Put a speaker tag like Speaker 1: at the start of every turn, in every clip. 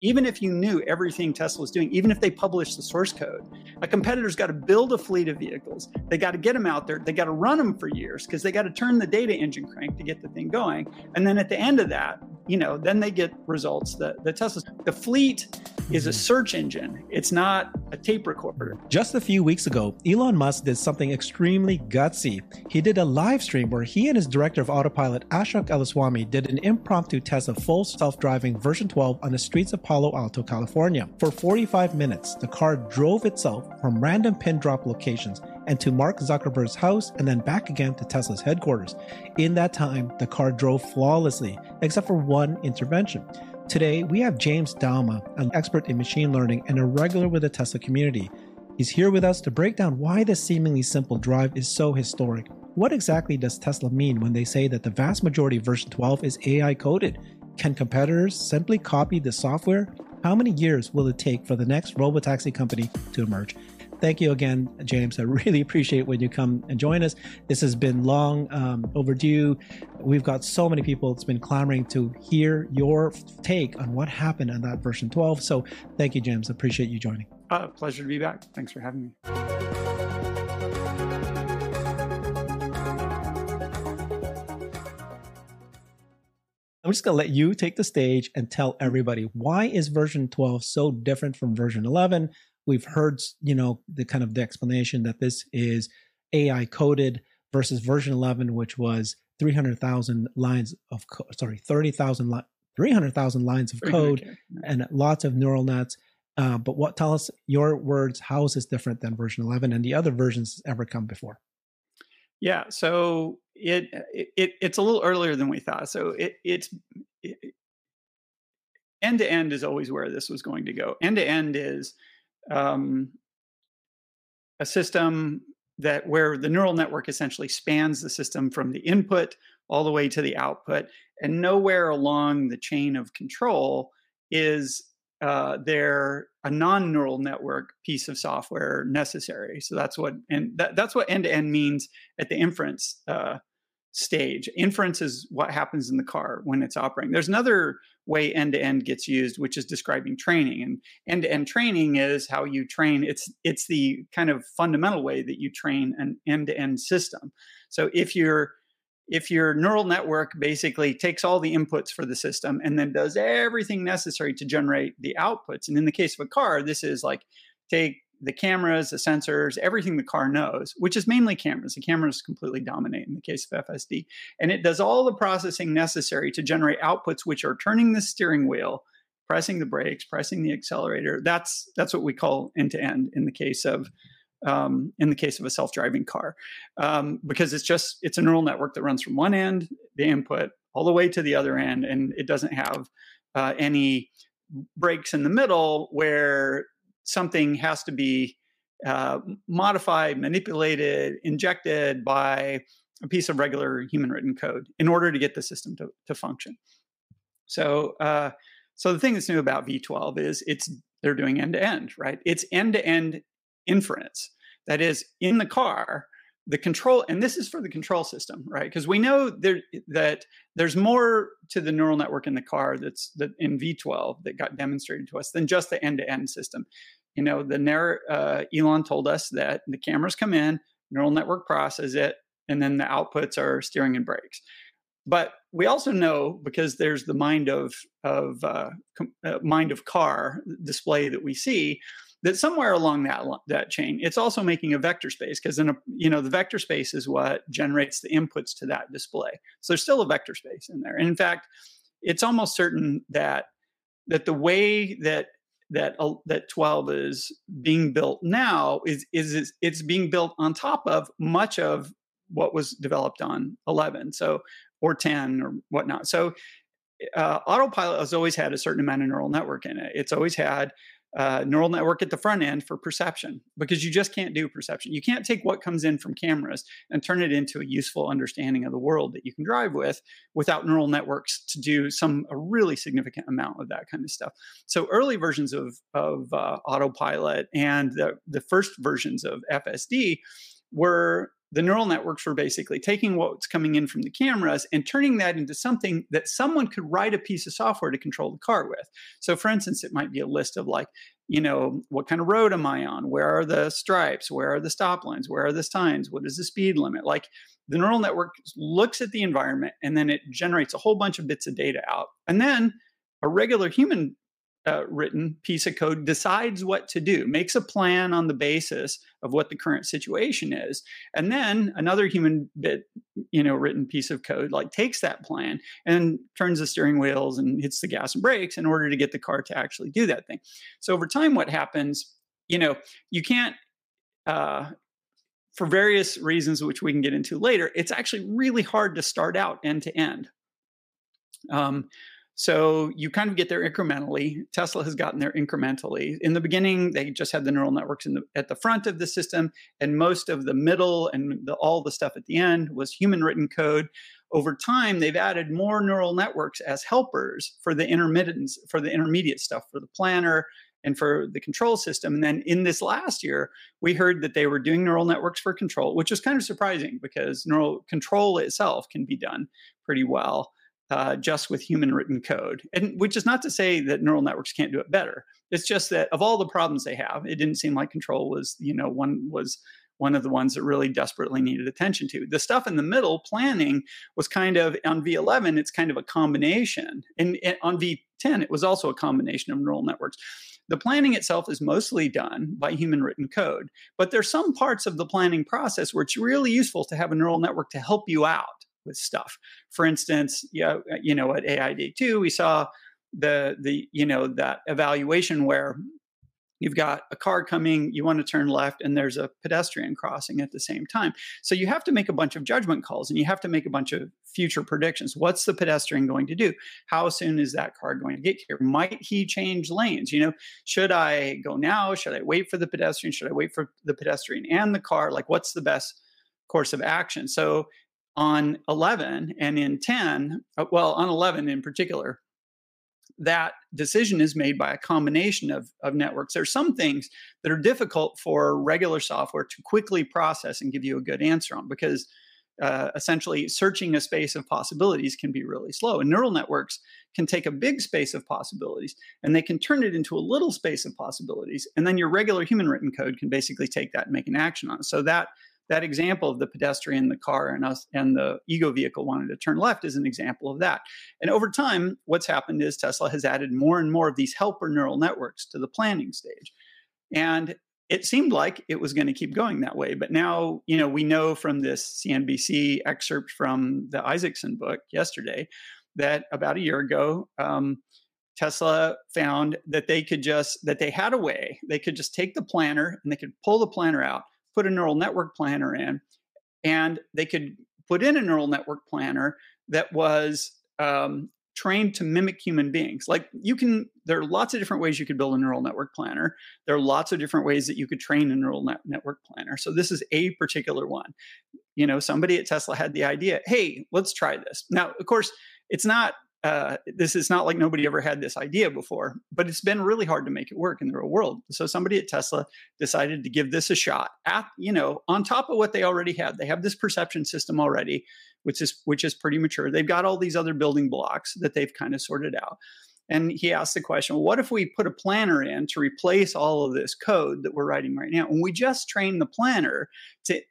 Speaker 1: even if you knew everything Tesla was doing, even if they published the source code, a competitor's got to build a fleet of vehicles. They got to get them out there. They got to run them for years because they got to turn the data engine crank to get the thing going. And then at the end of that, you know, then they get results that the Tesla, the fleet is a mm-hmm. search engine. It's not a tape recorder.
Speaker 2: Just a few weeks ago, Elon Musk did something extremely gutsy. He did a live stream where he and his director of autopilot, Ashok Elluswamy, did an impromptu test of full self-driving version 12 on the streets of Palo Alto, California. For 45 minutes, the car drove itself from random pin drop locations and to Mark Zuckerberg's house and then back again to Tesla's headquarters. In that time, the car drove flawlessly, except for one intervention. Today, we have James Douma, an expert in machine learning and a regular with the Tesla community. He's here with us to break down why this seemingly simple drive is so historic. What exactly does Tesla mean when they say that the vast majority of version 12 is AI coded? Can competitors simply copy the software? How many years will it take for the next robotaxi company to emerge? Thank you again, James. I really appreciate when you come and join us. This has been long um, overdue. We've got so many people that's been clamoring to hear your take on what happened on that version 12. So thank you, James. Appreciate you joining.
Speaker 1: Uh, pleasure to be back. Thanks for having me.
Speaker 2: I'm just going to let you take the stage and tell everybody why is version 12 so different from version 11? We've heard, you know, the kind of the explanation that this is AI coded versus version 11, which was 300,000 lines of co- sorry, 30,000 li- 300,000 lines of code and lots of neural nets. Uh, but what tell us your words? How is this different than version 11 and the other versions ever come before?
Speaker 1: Yeah, so it, it it's a little earlier than we thought. So it it's end to end is always where this was going to go. End to end is um, a system that where the neural network essentially spans the system from the input all the way to the output, and nowhere along the chain of control is uh, there a non-neural network piece of software necessary. So that's what and that, that's what end-to-end means at the inference uh, stage. Inference is what happens in the car when it's operating. There's another way end-to-end gets used, which is describing training. And end-to-end training is how you train. It's it's the kind of fundamental way that you train an end-to-end system. So if you're if your neural network basically takes all the inputs for the system and then does everything necessary to generate the outputs, and in the case of a car, this is like take the cameras, the sensors, everything the car knows, which is mainly cameras. The cameras completely dominate in the case of FSD. And it does all the processing necessary to generate outputs, which are turning the steering wheel, pressing the brakes, pressing the accelerator. That's that's what we call end to end in the case of um, in the case of a self-driving car um, because it's just it's a neural network that runs from one end the input all the way to the other end and it doesn't have uh, any breaks in the middle where something has to be uh, modified manipulated injected by a piece of regular human written code in order to get the system to, to function. So uh, so the thing that's new about v12 is it's they're doing end to end right? It's end to end inference. That is, in the car, the control, and this is for the control system, right? Because we know there, that there's more to the neural network in the car that's that in V12 that got demonstrated to us than just the end-to-end system. You know, the uh, Elon told us that the cameras come in, neural network processes it, and then the outputs are steering and brakes. But we also know because there's the mind of of uh, uh, mind of car display that we see that somewhere along that that chain it's also making a vector space because in a you know the vector space is what generates the inputs to that display. So there's still a vector space in there. And in fact it's almost certain that that the way that that uh, that 12 is being built now is, is is it's being built on top of much of what was developed on 11 so or 10 or whatnot. So uh, autopilot has always had a certain amount of neural network in it. It's always had uh, neural network at the front end for perception because you just can't do perception. You can't take what comes in from cameras and turn it into a useful understanding of the world that you can drive with without neural networks to do some a really significant amount of that kind of stuff. So early versions of of uh, autopilot and the, the first versions of FSD were the neural networks were basically taking what's coming in from the cameras and turning that into something that someone could write a piece of software to control the car with. So, for instance, it might be a list of like, you know, what kind of road am I on? Where are the stripes? Where are the stop lines? Where are the signs? What is the speed limit? Like, the neural network looks at the environment and then it generates a whole bunch of bits of data out. And then a regular human uh, written piece of code decides what to do, makes a plan on the basis of what the current situation is, and then another human bit, you know, written piece of code like takes that plan and turns the steering wheels and hits the gas and brakes in order to get the car to actually do that thing. So over time, what happens? You know, you can't. Uh, for various reasons, which we can get into later, it's actually really hard to start out end to end. Um, so you kind of get there incrementally. Tesla has gotten there incrementally. In the beginning, they just had the neural networks the, at the front of the system, and most of the middle and the, all the stuff at the end was human written code. Over time, they've added more neural networks as helpers for the intermittence, for the intermediate stuff, for the planner and for the control system. And then in this last year, we heard that they were doing neural networks for control, which was kind of surprising because neural control itself can be done pretty well uh, just with human written code. And which is not to say that neural networks can't do it better. It's just that of all the problems they have, it didn't seem like control was, you know, one was one of the ones that really desperately needed attention to. The stuff in the middle, planning, was kind of on V11, it's kind of a combination. And, and on V10, it was also a combination of neural networks. The planning itself is mostly done by human written code, but there's some parts of the planning process where it's really useful to have a neural network to help you out with stuff. For instance, yeah, uh, you know, at AI Day 2, we saw the the you know that evaluation where you've got a car coming you want to turn left and there's a pedestrian crossing at the same time. So you have to make a bunch of judgment calls and you have to make a bunch of future predictions. What's the pedestrian going to do? How soon is that car going to get here? Might he change lanes? You know should i go now? Should i wait for the pedestrian? Should i wait for the pedestrian and the car? Like what's the best course of action? So on 11 and in 10, uh, well, on 11 in particular, that decision is made by a combination of, of networks. There are some things that are difficult for regular software to quickly process and give you a good answer on because uh, essentially searching a space of possibilities can be really slow. And neural networks can take a big space of possibilities and they can turn it into a little space of possibilities. And then your regular human written code can basically take that and make an action on it. So that that example of the pedestrian, the car, and us and the ego vehicle wanted to turn left is an example of that. And over time, what's happened is Tesla has added more and more of these helper neural networks to the planning stage. And it seemed like it was going to keep going that way. But now, you know, we know from this CNBC excerpt from the Isaacson book yesterday that about a year ago, um, Tesla found that they could just that they had a way they could just take the planner and they could pull the planner out put a neural network planner in, and they could put in a neural network planner that was um, trained to mimic human beings. Like you can, there are lots of different ways you could build a neural network planner. There are lots of different ways that you could train a neural net network planner. So this is a particular one. You know, somebody at Tesla had the idea, hey, let's try this. Now, of course, it's not uh, this is not like nobody ever had this idea before, but it's been really hard to make it work in the real world. So somebody at Tesla decided to give this a shot at, you know, on top of what they already had. They have this perception system already, which is which is pretty mature. They've got all these other building blocks that they've kind of sorted out. And he asked the question, well, what if we put a planner in to replace all of this code that we're writing right now? And we just train the planner to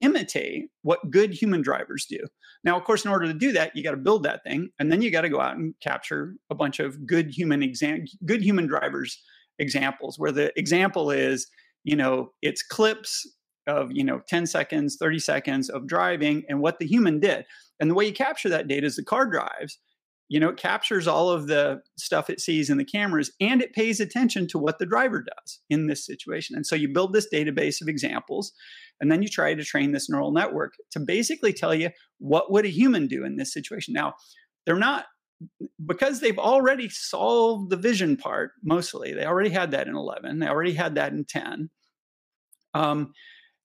Speaker 1: imitate what good human drivers do. Now, of course, in order to do that, you got to build that thing, and then you got to go out and capture a bunch of good human exam, good human drivers examples, where the example is, you know, it's clips of you know 10 seconds 30 seconds of driving and what the human did and the way you capture that data is the car drives you know, it captures all of the stuff it sees in the cameras and it pays attention to what the driver does in this situation. And so you build this database of examples and then you try to train this neural network to basically tell you what would a human do in this situation. Now, they're not because they've already solved the vision part mostly. They already had that in 11. They already had that in 10. Um,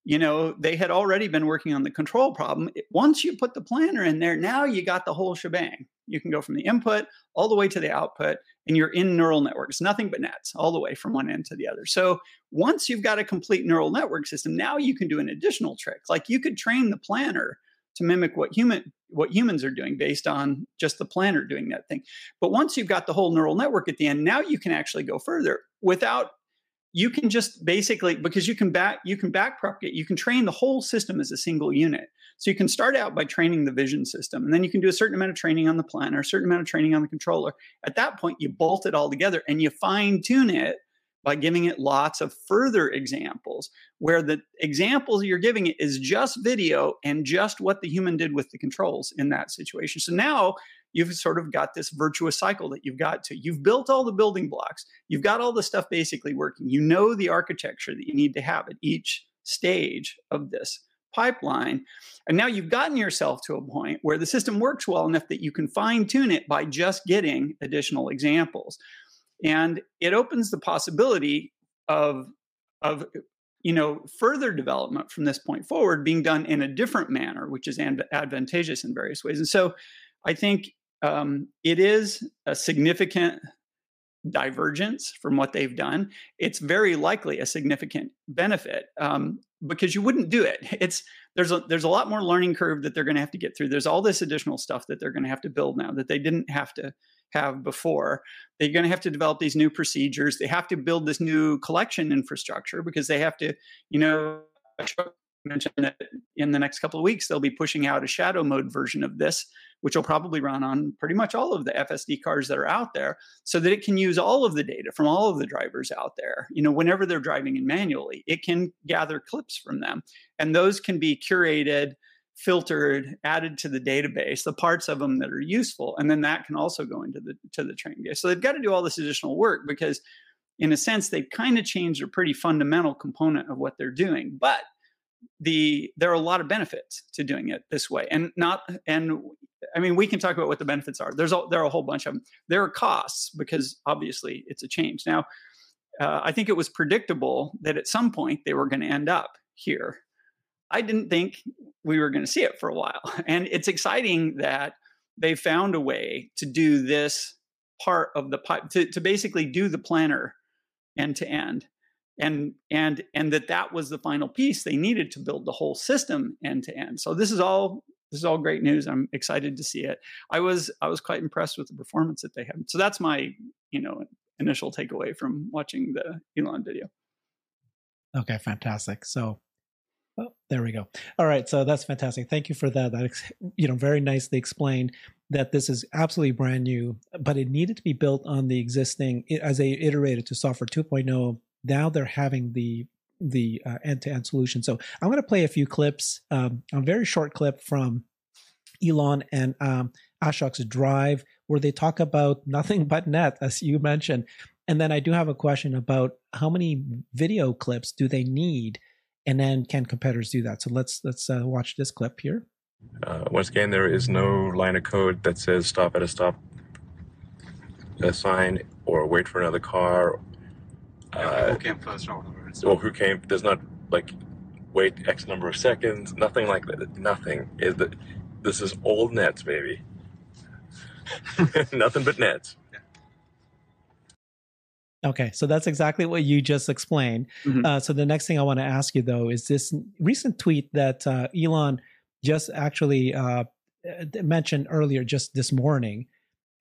Speaker 1: you know, they had already been working on the control problem. Once you put the planner in there, now you got the whole shebang You can go from the input all the way to the output, and you're in neural networks, nothing but nets all the way from one end to the other. So once you've got a complete neural network system, now you can do an additional trick. Like you could train the planner to mimic what human what humans are doing based on just the planner doing that thing. But once you've got the whole neural network at the end, now you can actually go further without you can just basically because you can back you can back propagate you can train the whole system as a single unit so you can start out by training the vision system and then you can do a certain amount of training on the planner a certain amount of training on the controller at that point you bolt it all together and you fine tune it by giving it lots of further examples where the examples you're giving it is just video and just what the human did with the controls in that situation so now you've sort of got this virtuous cycle that you've got to. You've built all the building blocks, you've got all the stuff basically working. You know the architecture that you need to have at each stage of this pipeline. And now you've gotten yourself to a point where the system works well enough that you can fine tune it by just getting additional examples. And it opens the possibility of, of you know, further development from this point forward being done in a different manner, which is advantageous in various ways. And so I think um, it is a significant divergence from what they've done. It's very likely a significant benefit um, because you wouldn't do it. It's there's a there's a lot more learning curve that they're going to have to get through. There's all this additional stuff that they're going to have to build now that they didn't have to have before. They're going to have to develop these new procedures. They have to build this new collection infrastructure because they have to, you know, mentioned that in the next couple of weeks they'll be pushing out a shadow mode version of this which will probably run on pretty much all of the fsd cars that are out there so that it can use all of the data from all of the drivers out there you know whenever they're driving in manually it can gather clips from them. And those can be curated filtered added to the database the parts of them that are useful and then that can also go into the to the training data so they've got to do all this additional work because in a sense they've kind of changed a pretty fundamental component of what they're doing but the there are a lot of benefits to doing it this way. And not and i mean we can talk about what the benefits are. There's a, there are a whole bunch of them there are costs because obviously it's a change. Now uh, i think it was predictable that at some point they were going to end up here. I didn't think we were going to see it for a while. And it's exciting that they found a way to do this part of the pipe to, to basically do the planner end to end. And and and that that was the final piece they needed to build the whole system end to end. So this is all this is all great news i'm excited to see it. I was i was quite impressed with the performance that they had. So that's my you know initial takeaway from watching the elon video.
Speaker 2: Okay fantastic. So oh, there we go. All right so that's fantastic. Thank you for that. That you know very nicely explained that this is absolutely brand new but it needed to be built on the existing as they iterated to software 2.0 now they're having the the uh, end-to-end solution. So I'm going to play a few clips, um, a very short clip from Elon and um, Ashok's Drive, where they talk about nothing but net, as you mentioned. And then I do have a question about how many video clips do they need, and then can competitors do that? So let's let's uh, watch this clip here.
Speaker 3: Uh, once again, there is no line of code that says stop at a stop a sign or wait for another car
Speaker 4: uh, who came first or whatever.
Speaker 3: Or who came? There's not like wait X number of seconds. Nothing like that. Nothing. Is that this is old nets, baby. Nothing but nets.
Speaker 2: Okay, so that's exactly what you just explained. Mm-hmm. Uh, so the next thing I want to ask you though is this recent tweet that uh, Elon just actually uh, mentioned earlier, just this morning.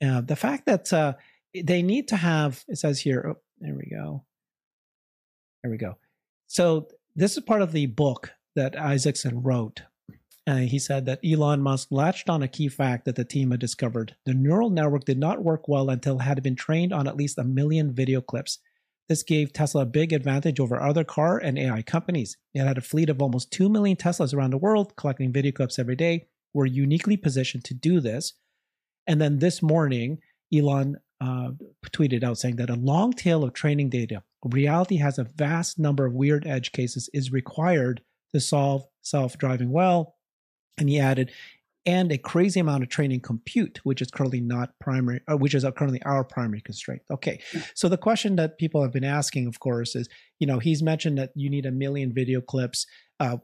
Speaker 2: Uh, the fact that uh, they need to have it says here. Oh, there we go. There we go. So this is part of the book that Isaacson wrote. Uh, he said that Elon Musk latched on a key fact that the team had discovered. The neural network did not work well until it had been trained on at least a million video clips. This gave Tesla a big advantage over other car and AI companies. It had a fleet of almost 2 million Teslas around the world collecting video clips every day. We're uniquely positioned to do this. And then this morning, Elon uh, tweeted out saying that a long tail of training data reality has a vast number of weird edge cases is required to solve self-driving well. And he added and a crazy amount of training compute which is currently not primary uh, which is currently our primary constraint. Okay so the question that people have been asking of course is you know he's mentioned that you need a million video clips uh,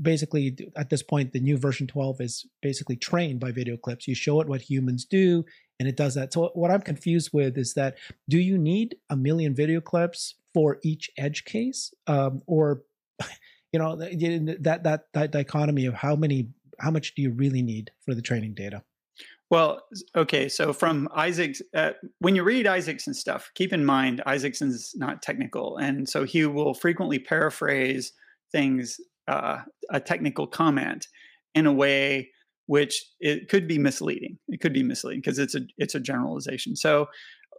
Speaker 2: basically at this point the new version 12 is basically trained by video clips. You show it what humans do and it does that. So what i'm confused with is that do you need a million video clips for each edge case? Um, or you know that that that dichotomy of how many how much do you really need for the training data?
Speaker 1: Well, okay. So from Isaac's, uh, when you read Isaacson stuff, keep in mind Isaacson's not technical, and so he will frequently paraphrase things, uh, a technical comment, in a way which it could be misleading. It could be misleading because it's a it's a generalization. So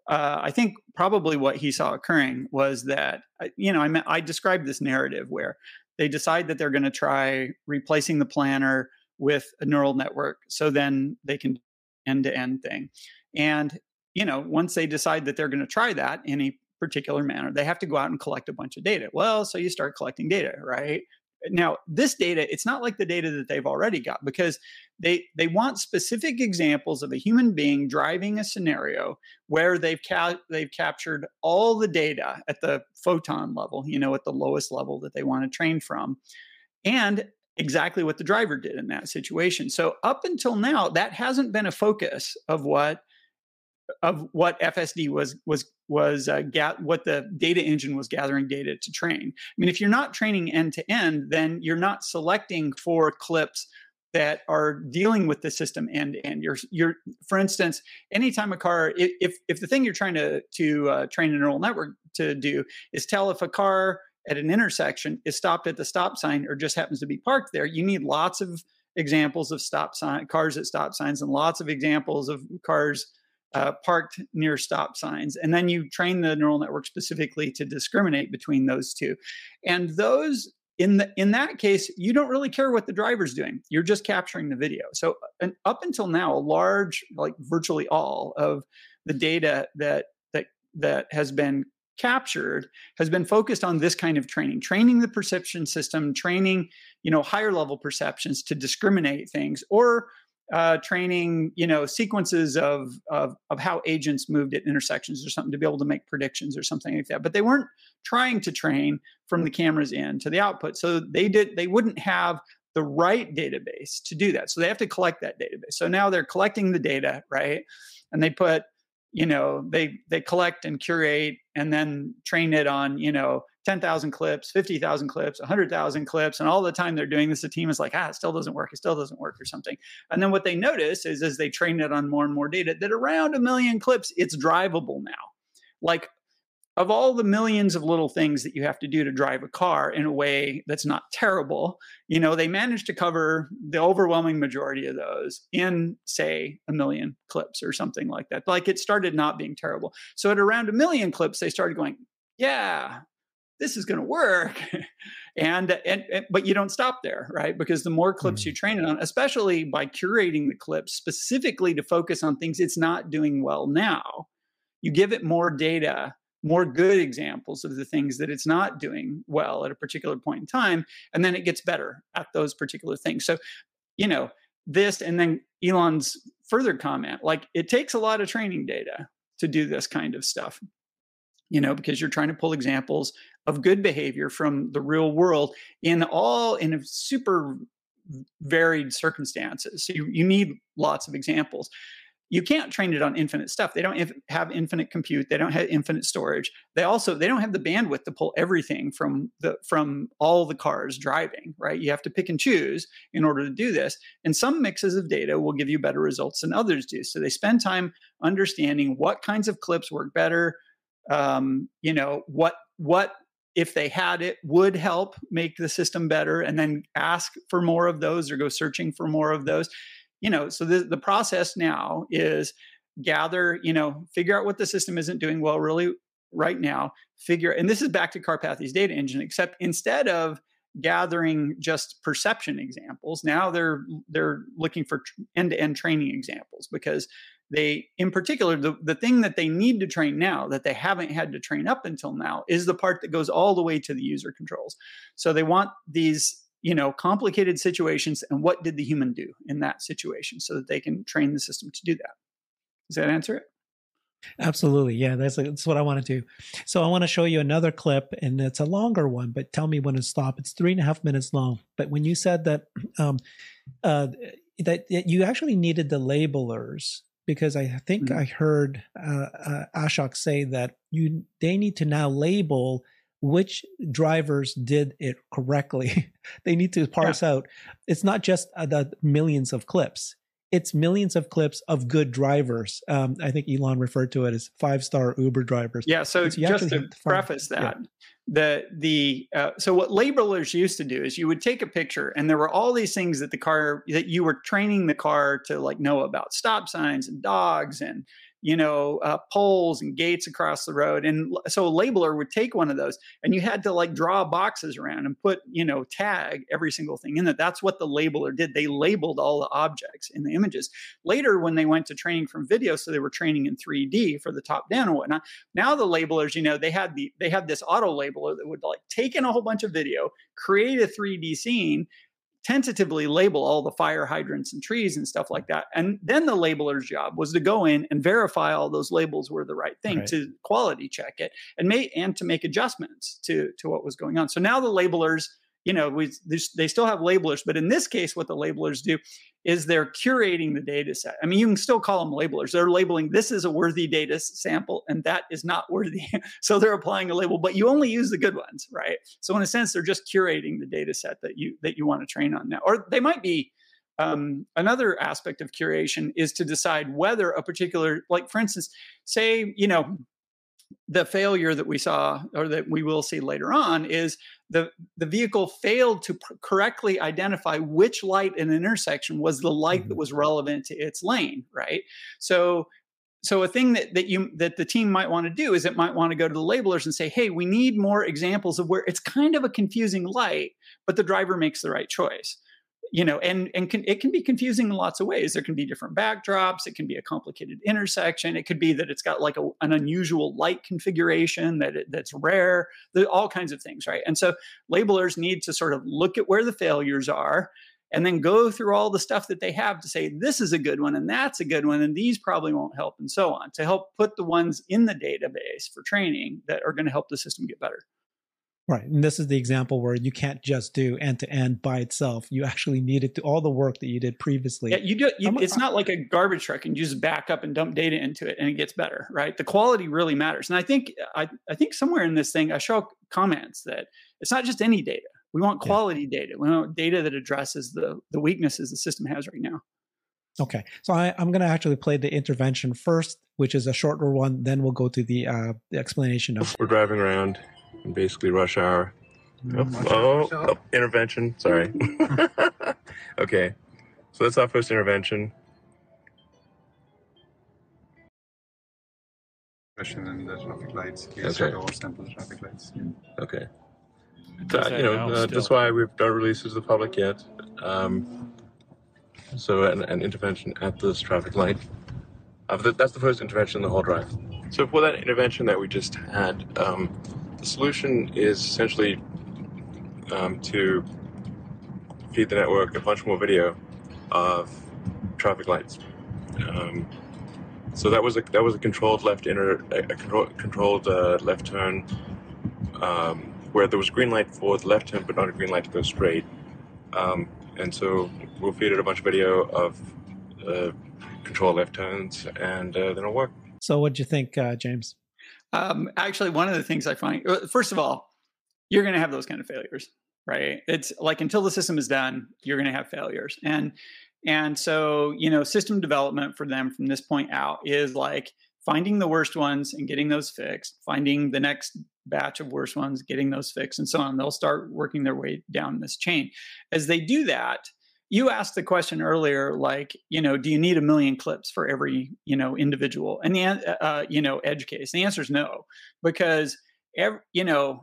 Speaker 1: uh, I think probably what he saw occurring was that uh, you know I mean, I described this narrative where they decide that they're going to try replacing the planner with a neural network so then they can end to end thing. And, you know, once they decide that they're going to try that in a particular manner, they have to go out and collect a bunch of data. Well, so you start collecting data, right? Now, this data, it's not like the data that they've already got because they they want specific examples of a human being driving a scenario where they've ca- they've captured all the data at the photon level, you know, at the lowest level that they want to train from. And exactly what the driver did in that situation. So up until now, that hasn't been a focus of what of what FSD was was was uh, ga- what the data engine was gathering data to train. I mean, if you're not training end to end, then you're not selecting for clips that are dealing with the system end to end. You're you're for instance, anytime a car if if the thing you're trying to to uh, train a neural network to do is tell if a car at an intersection is stopped at the stop sign or just happens to be parked there, you need lots of examples of stop sign cars at stop signs and lots of examples of cars uh, parked near stop signs. And then you train the neural network specifically to discriminate between those two. And those in the in that case, you don't really care what the driver's doing. You're just capturing the video. So and up until now, a large, like virtually all of the data that that that has been captured has been focused on this kind of training training the perception system training you know higher level perceptions to discriminate things or uh, training you know sequences of, of of how agents moved at intersections or something to be able to make predictions or something like that. But they weren't trying to train from the cameras in to the output. So they did they wouldn't have the right database to do that. So they have to collect that database. So now they're collecting the data right? And they put you know they they collect and curate and then train it on you know 10,000 clips 50,000 clips 100,000 clips and all the time they're doing this the team is like ah it still doesn't work it still doesn't work or something. And then what they notice is as they train it on more and more data that around a million clips it's drivable now. Like of all the millions of little things that you have to do to drive a car in a way that's not terrible, you know, they managed to cover the overwhelming majority of those in, say, a million clips or something like that. Like it started not being terrible. So at around a million clips, they started going, yeah, this is going to work. and, and, and, but you don't stop there, right? Because the more clips mm-hmm. you train it on, especially by curating the clips specifically to focus on things it's not doing well now, you give it more data more good examples of the things that it's not doing well at a particular point in time and then it gets better at those particular things. So you know this and then elon's further comment like it takes a lot of training data to do this kind of stuff you know because you're trying to pull examples of good behavior from the real world in all in a super varied circumstances. So you, you need lots of examples you can't train it on infinite stuff. They don't have infinite compute. They don't have infinite storage. They also they don't have the bandwidth to pull everything from the from all the cars driving right? You have to pick and choose in order to do this. And some mixes of data will give you better results than others do. So they spend time understanding what kinds of clips work better um, you know what what if they had it would help make the system better and then ask for more of those or go searching for more of those you know so the, the process now is gather you know figure out what the system isn't doing well really right now figure and this is back to Karpathy's data engine except instead of gathering just perception examples now they're they're looking for end-to-end training examples because they in particular the, the thing that they need to train now that they haven't had to train up until now is the part that goes all the way to the user controls. So they want these you know complicated situations and what did the human do in that situation so that they can train the system to do that does that answer it
Speaker 2: Absolutely. Yeah, that's, that's what I want to do. So I want to show you another clip, and it's a longer one, but tell me when to stop. It's three and a half minutes long. But when you said that, um, uh, that, that you actually needed the labelers, because I think mm-hmm. I heard uh, uh, Ashok say that you they need to now label which drivers did it correctly. they need to parse yeah. out. It's not just uh, the millions of clips it's millions of clips of good drivers. Um, I think Elon referred to it as five star Uber drivers.
Speaker 1: Yeah. So, so just to preface that, yeah. the the uh, so what labelers used to do is you would take a picture and there were all these things that the car that you were training the car to like know about stop signs and dogs and you know, uh, poles and gates across the road. And so a labeler would take one of those and you had to like draw boxes around and put, you know, tag every single thing in it. That's what the labeler did. They labeled all the objects in the images. Later, when they went to training from video, so they were training in 3D for the top down and whatnot. Now the labelers, you know, they had the they had this auto labeler that would like take in a whole bunch of video, create a 3D scene, tentatively label all the fire hydrants and trees and stuff like that. And then the labeler's job was to go in and verify all those labels were the right thing right. to quality check it and make and to make adjustments to to what was going on. So now the labelers you know, we they still have labelers, but in this case, what the labelers do is they're curating the data set. I mean, you can still call them labelers. They're labeling this is a worthy data sample and that is not worthy. so they're applying a label, but you only use the good ones, right? So in a sense, they're just curating the data set that you that you want to train on now. Or they might be um, another aspect of curation is to decide whether a particular, like for instance, say, you know, the failure that we saw or that we will see later on is the the vehicle failed to pr- correctly identify which light in an intersection was the light mm-hmm. that was relevant to its lane right so so a thing that, that you that the team might want to do is it might want to go to the labelers and say hey we need more examples of where it's kind of a confusing light but the driver makes the right choice you know and and can, it can be confusing in lots of ways. There can be different backdrops. It can be a complicated intersection. It could be that it's got like a, an unusual light configuration that it, that's rare. The, all kinds of things right? And so labelers need to sort of look at where the failures are and then go through all the stuff that they have to say this is a good one and that's a good one and these probably won't help and so on to help put the ones in the database for training that are going to help the system get better
Speaker 2: Right. And this is the example where you can't just do end to end by itself. You actually need to do all the work that you did previously.
Speaker 1: Yeah, you do. You, it's not like a garbage truck and you just back up and dump data into it and it gets better, right? The quality really matters. And I think I, I think somewhere in this thing, Ashok comments that it's not just any data. We want quality yeah. data. We want data that addresses the the weaknesses the system has right now.
Speaker 2: Okay, so I, am going to actually play the intervention first, which is a shorter one. Then we'll go to the, uh, the explanation of.
Speaker 3: We're driving around basically rush hour. Oh, oh, oh, intervention. Sorry. okay, so that's our first intervention.
Speaker 4: Question in the traffic lights.
Speaker 3: Yes, right.
Speaker 4: or sample traffic lights.
Speaker 3: Okay. Uh, you know, uh, that's why we've done releases to the public yet. Um, so an, an, intervention at this traffic light. Uh, that's the first intervention in the whole drive. So for that intervention that we just had, um, the solution is essentially um, to feed the network a bunch more video of traffic lights. Um, so that was a that was a controlled left inner a, control, controlled uh, left turn um, where there was green light for the left turn but not a green light to go straight. Um, and so we'll feed it a bunch of video of uh, control left turns and uh, then it'll work.
Speaker 2: So what do you think, uh, James?
Speaker 1: Um, actually, one of the things I find, uh, first of all, you're going to have those kind of failures, right? It's like until the system is done, you're going to have failures, and and so you know, system development for them from this point out is like finding the worst ones and getting those fixed, finding the next batch of worst ones, getting those fixed, and so on. They'll start working their way down this chain. As they do that, you asked the question earlier like you know do you need a million clips for every you know individual? And the uh, uh, you know edge case. The answer is no because every you know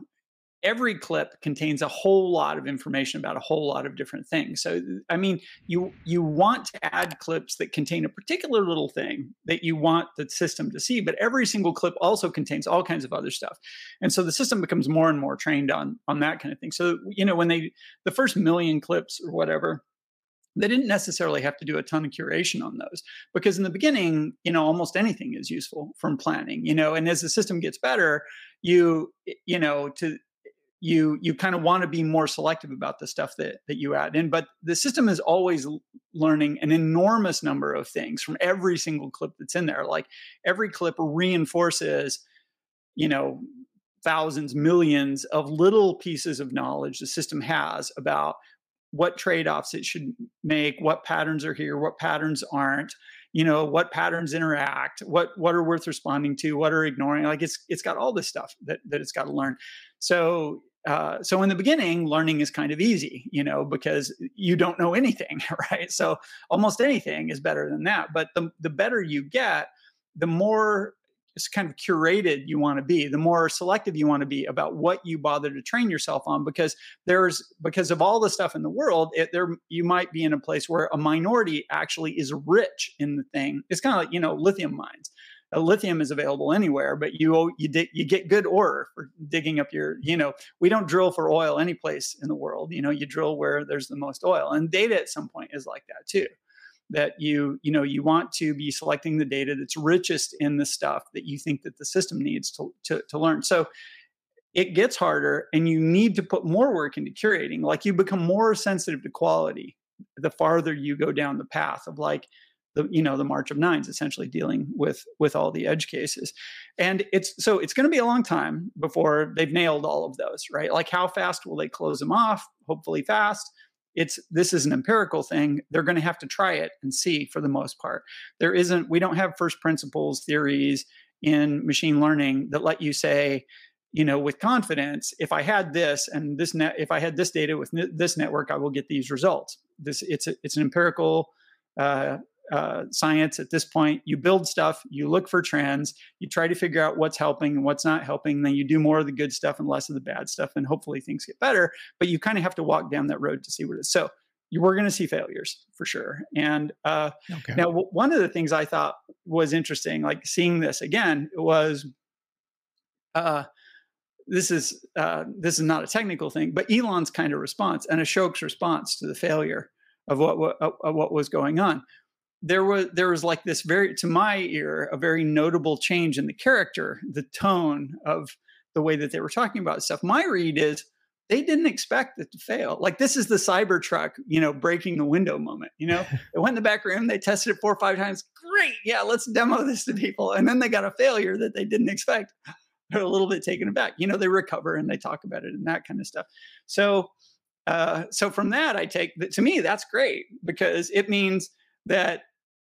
Speaker 1: every clip contains a whole lot of information about a whole lot of different things. So i mean you you want to add clips that contain a particular little thing that you want the system to see but every single clip also contains all kinds of other stuff. And so the system becomes more and more trained on on that kind of thing. So you know when they the first million clips or whatever they didn't necessarily have to do a ton of curation on those because in the beginning you know almost anything is useful from planning you know and as the system gets better you you know to you you kind of want to be more selective about the stuff that that you add in but the system is always learning an enormous number of things from every single clip that's in there like every clip reinforces you know thousands millions of little pieces of knowledge the system has about what trade-offs it should make what patterns are here what patterns aren't you know what patterns interact what what are worth responding to what are ignoring like it's it's got all this stuff that that it's got to learn. So uh, so in the beginning learning is kind of easy you know because you don't know anything right? So almost anything is better than that but the, the better you get the more it's kind of curated you want to be the more selective you want to be about what you bother to train yourself on because there's because of all the stuff in the world it, there you might be in a place where a minority actually is rich in the thing. It's kind of like you know lithium mines. Uh, lithium is available anywhere but you you dig, you get good ore for digging up your you know we don't drill for oil any place in the world you know you drill where there's the most oil and data at some point is like that too that you you know you want to be selecting the data that's richest in the stuff that you think that the system needs to, to, to learn. So it gets harder and you need to put more work into curating. Like you become more sensitive to quality the farther you go down the path of like the you know the march of nines essentially dealing with with all the edge cases. And it's so it's going to be a long time before they've nailed all of those right? Like how fast will they close them off? Hopefully fast it's this is an empirical thing they're going to have to try it and see for the most part. There isn't we don't have first principles theories in machine learning that let you say you know with confidence if i had this and this net if i had this data with this network i will get these results. This it's a, it's an empirical uh, uh, science at this point. You build stuff, you look for trends, you try to figure out what's helping and what's not helping. Then you do more of the good stuff and less of the bad stuff, and hopefully things get better. But you kind of have to walk down that road to see what it is. So you were going to see failures for sure. And uh, okay. now, w- one of the things I thought was interesting, like seeing this again, was. Uh, this is uh, this is not a technical thing, but Elon's kind of response and Ashok's response to the failure of what, what, of what was going on there was there was like this very to my ear a very notable change in the character the tone of the way that they were talking about stuff. My read is they didn't expect it to fail. Like this is the cybertruck you know breaking the window moment you know? They went in the back room they tested it four or five times. Great yeah let's demo this to people. And then they got a failure that they didn't expect. They're a little bit taken aback. You know they recover and they talk about it and that kind of stuff. So uh, so from that i take that to me that's great because it means that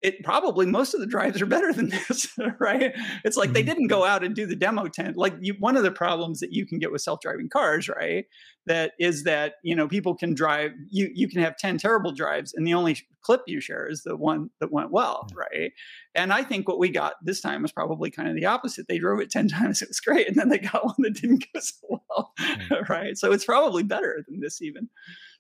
Speaker 1: it probably most of the drives are better than this, right? It's like they mm-hmm. didn't go out and do the demo tent. Like you, one of the problems that you can get with self-driving cars, right? That is that you know people can drive. You you can have ten terrible drives, and the only clip you share is the one that went well, right? And I think what we got this time was probably kind of the opposite. They drove it ten times, it was great, and then they got one that didn't go so well, right? So it's probably better than this even.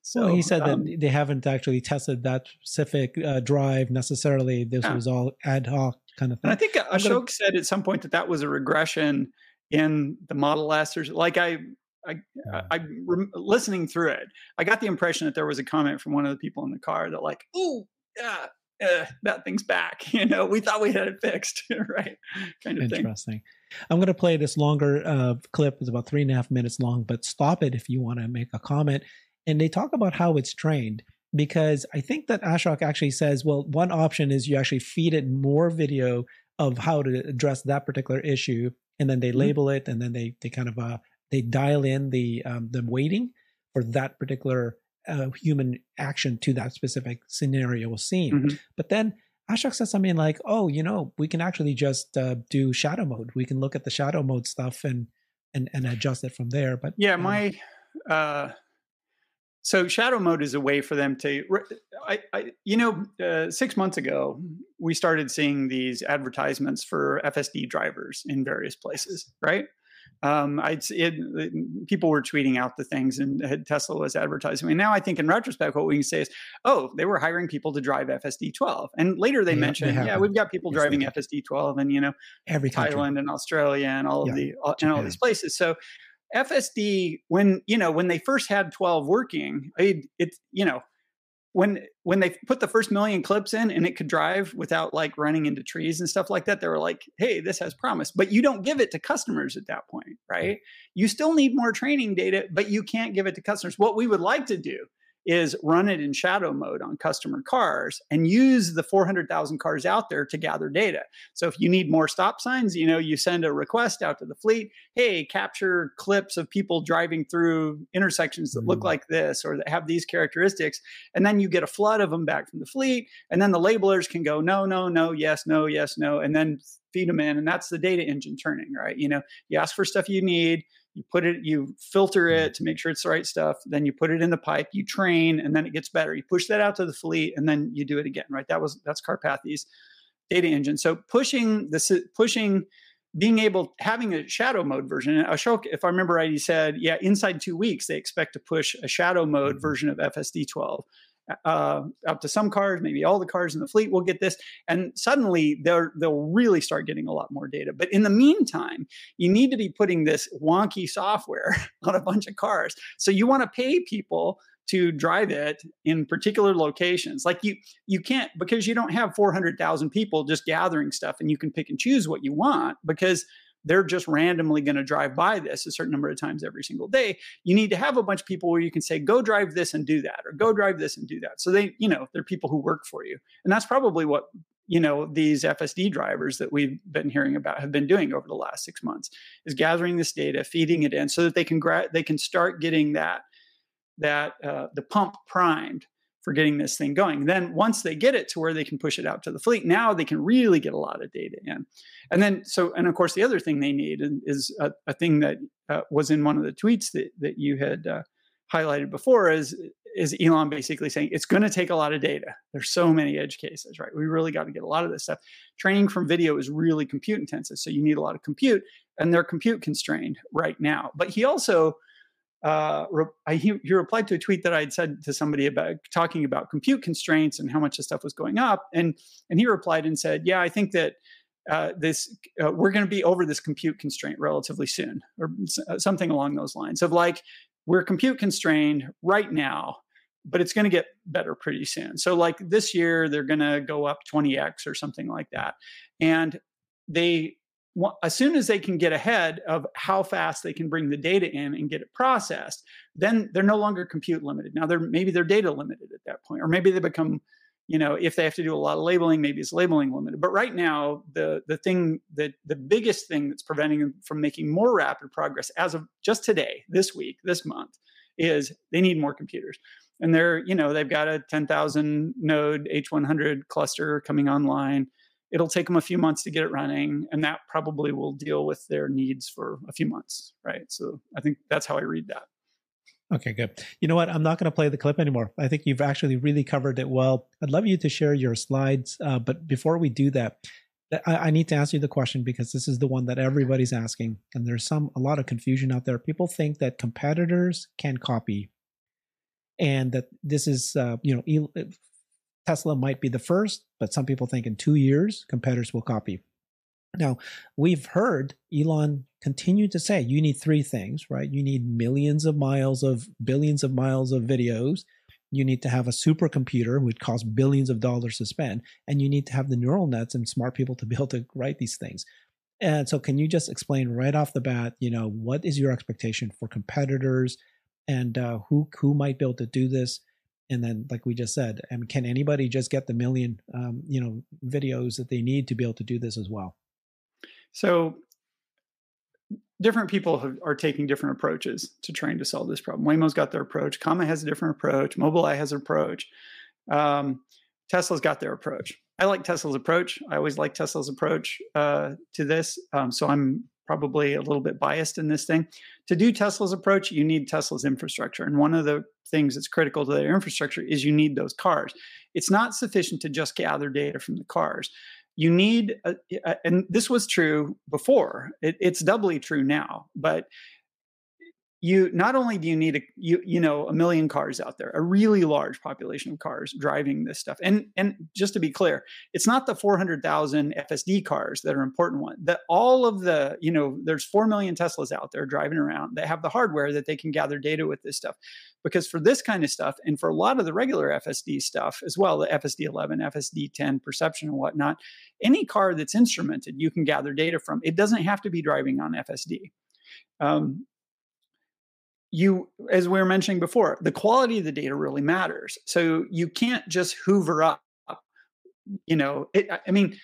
Speaker 2: So well, he said um, that they haven't actually tested that specific uh, drive necessarily. This yeah. was all ad hoc kind of thing.
Speaker 1: And I think Ashok gonna... said at some point that that was a regression in the Model S. Or like I, I, yeah. I, I listening through it, I got the impression that there was a comment from one of the people in the car that like, "Ooh, yeah, uh, that thing's back. You know, we thought we had it fixed, right?
Speaker 2: Kind of Interesting. Thing. I'm going to play this longer uh, clip. It's about three and a half minutes long, but stop it if you want to make a comment and they talk about how it's trained because I think that Ashok actually says, well, one option is you actually feed it more video of how to address that particular issue, and then they mm-hmm. label it, and then they they kind of uh, they dial in the um, the weighting for that particular uh, human action to that specific scenario or scene. Mm-hmm. But then Ashok says something like, "Oh, you know, we can actually just uh, do shadow mode. We can look at the shadow mode stuff and and and adjust it from there." But
Speaker 1: yeah, um, my uh, so shadow mode is a way for them to I, I you know uh, six months ago we started seeing these advertisements for fsd drivers in various places right um, I'd it, it, people were tweeting out the things and Tesla was advertising. And now I think in retrospect, what we can say is, oh, they were hiring people to drive FSD 12. And later they yeah, mentioned, they yeah, we've got people yes, driving FSD 12 and, you know,
Speaker 2: every
Speaker 1: Thailand
Speaker 2: country.
Speaker 1: and Australia and all yeah, of the, all, and all these places. So FSD, when you know when they first had 12 working, it, it you know when when they put the first million clips in and it could drive without like running into trees and stuff like that they were like hey this has promise. But you don't give it to customers at that point right? You still need more training data but you can't give it to customers. What we would like to do is run it in shadow mode on customer cars and use the 400,000 cars out there to gather data. So if you need more stop signs, you know, you send a request out to the fleet, hey, capture clips of people driving through intersections that look mm-hmm. like this or that have these characteristics and then you get a flood of them back from the fleet and then the labelers can go no, no, no, yes, no, yes, no and then feed them in and that's the data engine turning, right? You know, you ask for stuff you need, you put it you filter mm-hmm. it to make sure it's the right stuff then you put it in the pipe you train and then it gets better you push that out to the fleet and then you do it again right that was that's Karpathy's data engine so pushing this pushing being able having a shadow mode version ashok if i remember right he said yeah inside two weeks they expect to push a shadow mode mm-hmm. version of fsd 12 uh, up to some cars, maybe all the cars in the fleet will get this, and suddenly they'll really start getting a lot more data. But in the meantime, you need to be putting this wonky software on a bunch of cars. So you want to pay people to drive it in particular locations. Like you you can't because you don't have 400,000 people just gathering stuff and you can pick and choose what you want because they're just randomly going to drive by this a certain number of times every single day. You need to have a bunch of people where you can say, go drive this and do that, or go drive this and do that. So they, you know, they're people who work for you. And that's probably what, you know, these FSD drivers that we've been hearing about have been doing over the last six months is gathering this data, feeding it in so that they can, gra- they can start getting that, that, uh, the pump primed for getting this thing going. Then once they get it to where they can push it out to the fleet, now they can really get a lot of data in. And then so and of course the other thing they need is a, a thing that uh, was in one of the tweets that that you had uh, highlighted before is is Elon basically saying it's going to take a lot of data. There's so many edge cases, right? We really got to get a lot of this stuff. Training from video is really compute intensive, so you need a lot of compute, and they're compute constrained right now. But he also uh, I, he, replied to a tweet that I had said to somebody about talking about compute constraints and how much the stuff was going up, and and he replied and said, "Yeah, I think that uh, this uh, we're going to be over this compute constraint relatively soon, or uh, something along those lines of like we're compute constrained right now." But it's going to get better pretty soon. So, like this year, they're going to go up 20x or something like that. And they as soon as they can get ahead of how fast they can bring the data in and get it processed, then they're no longer compute limited. Now they're maybe they're data limited at that point, or maybe they become, you know, if they have to do a lot of labeling, maybe it's labeling limited. But right now, the the thing that the biggest thing that's preventing them from making more rapid progress as of just today, this week, this month, is they need more computers. And they're, you know, they've got a 10,000 node H100 cluster coming online it'll take them a few months to get it running and that probably will deal with their needs for a few months right? So i think that's how i read that.
Speaker 2: Okay good. You know what? I'm not going to play the clip anymore. I think you've actually really covered it well. I'd love you to share your slides uh, but before we do that I, I need to ask you the question because this is the one that everybody's asking and there's some a lot of confusion out there. People think that competitors can copy and that this is uh, you know Tesla might be the first, but some people think in two years, competitors will copy. Now, we've heard Elon continue to say you need three things, right? You need millions of miles of billions of miles of videos. You need to have a supercomputer, which costs billions of dollars to spend. And you need to have the neural nets and smart people to be able to write these things. And so, can you just explain right off the bat, you know, what is your expectation for competitors and uh, who, who might be able to do this? And then like we just said and can anybody just get the million um, you know videos that they need to be able to do this as well?
Speaker 1: So different people have, are taking different approaches to trying to solve this problem. Waymo's got their approach. Comma has a different approach. Mobileye has an approach. Um, tesla's got their approach. I like tesla's approach. I always like tesla's approach uh, to this. Um, so i'm probably a little bit biased in this thing. To do Tesla's approach, you need Tesla's infrastructure. And one of the things that's critical to their infrastructure is you need those cars. It's not sufficient to just gather data from the cars. You need, a, a, and this was true before, it, it's doubly true now, but you not only do you need a you you know a million cars out there a really large population of cars driving this stuff. And and just to be clear it's not the 400,000 FSD cars that are important one. That all of the you know there's 4 million Teslas out there driving around that have the hardware that they can gather data with this stuff. Because for this kind of stuff and for a lot of the regular FSD stuff as well the FSD 11 FSD 10 perception and whatnot any car that's instrumented you can gather data from. It doesn't have to be driving on FSD um, you as we were mentioning before the quality of the data really matters. So you can't just hoover up you know it, i mean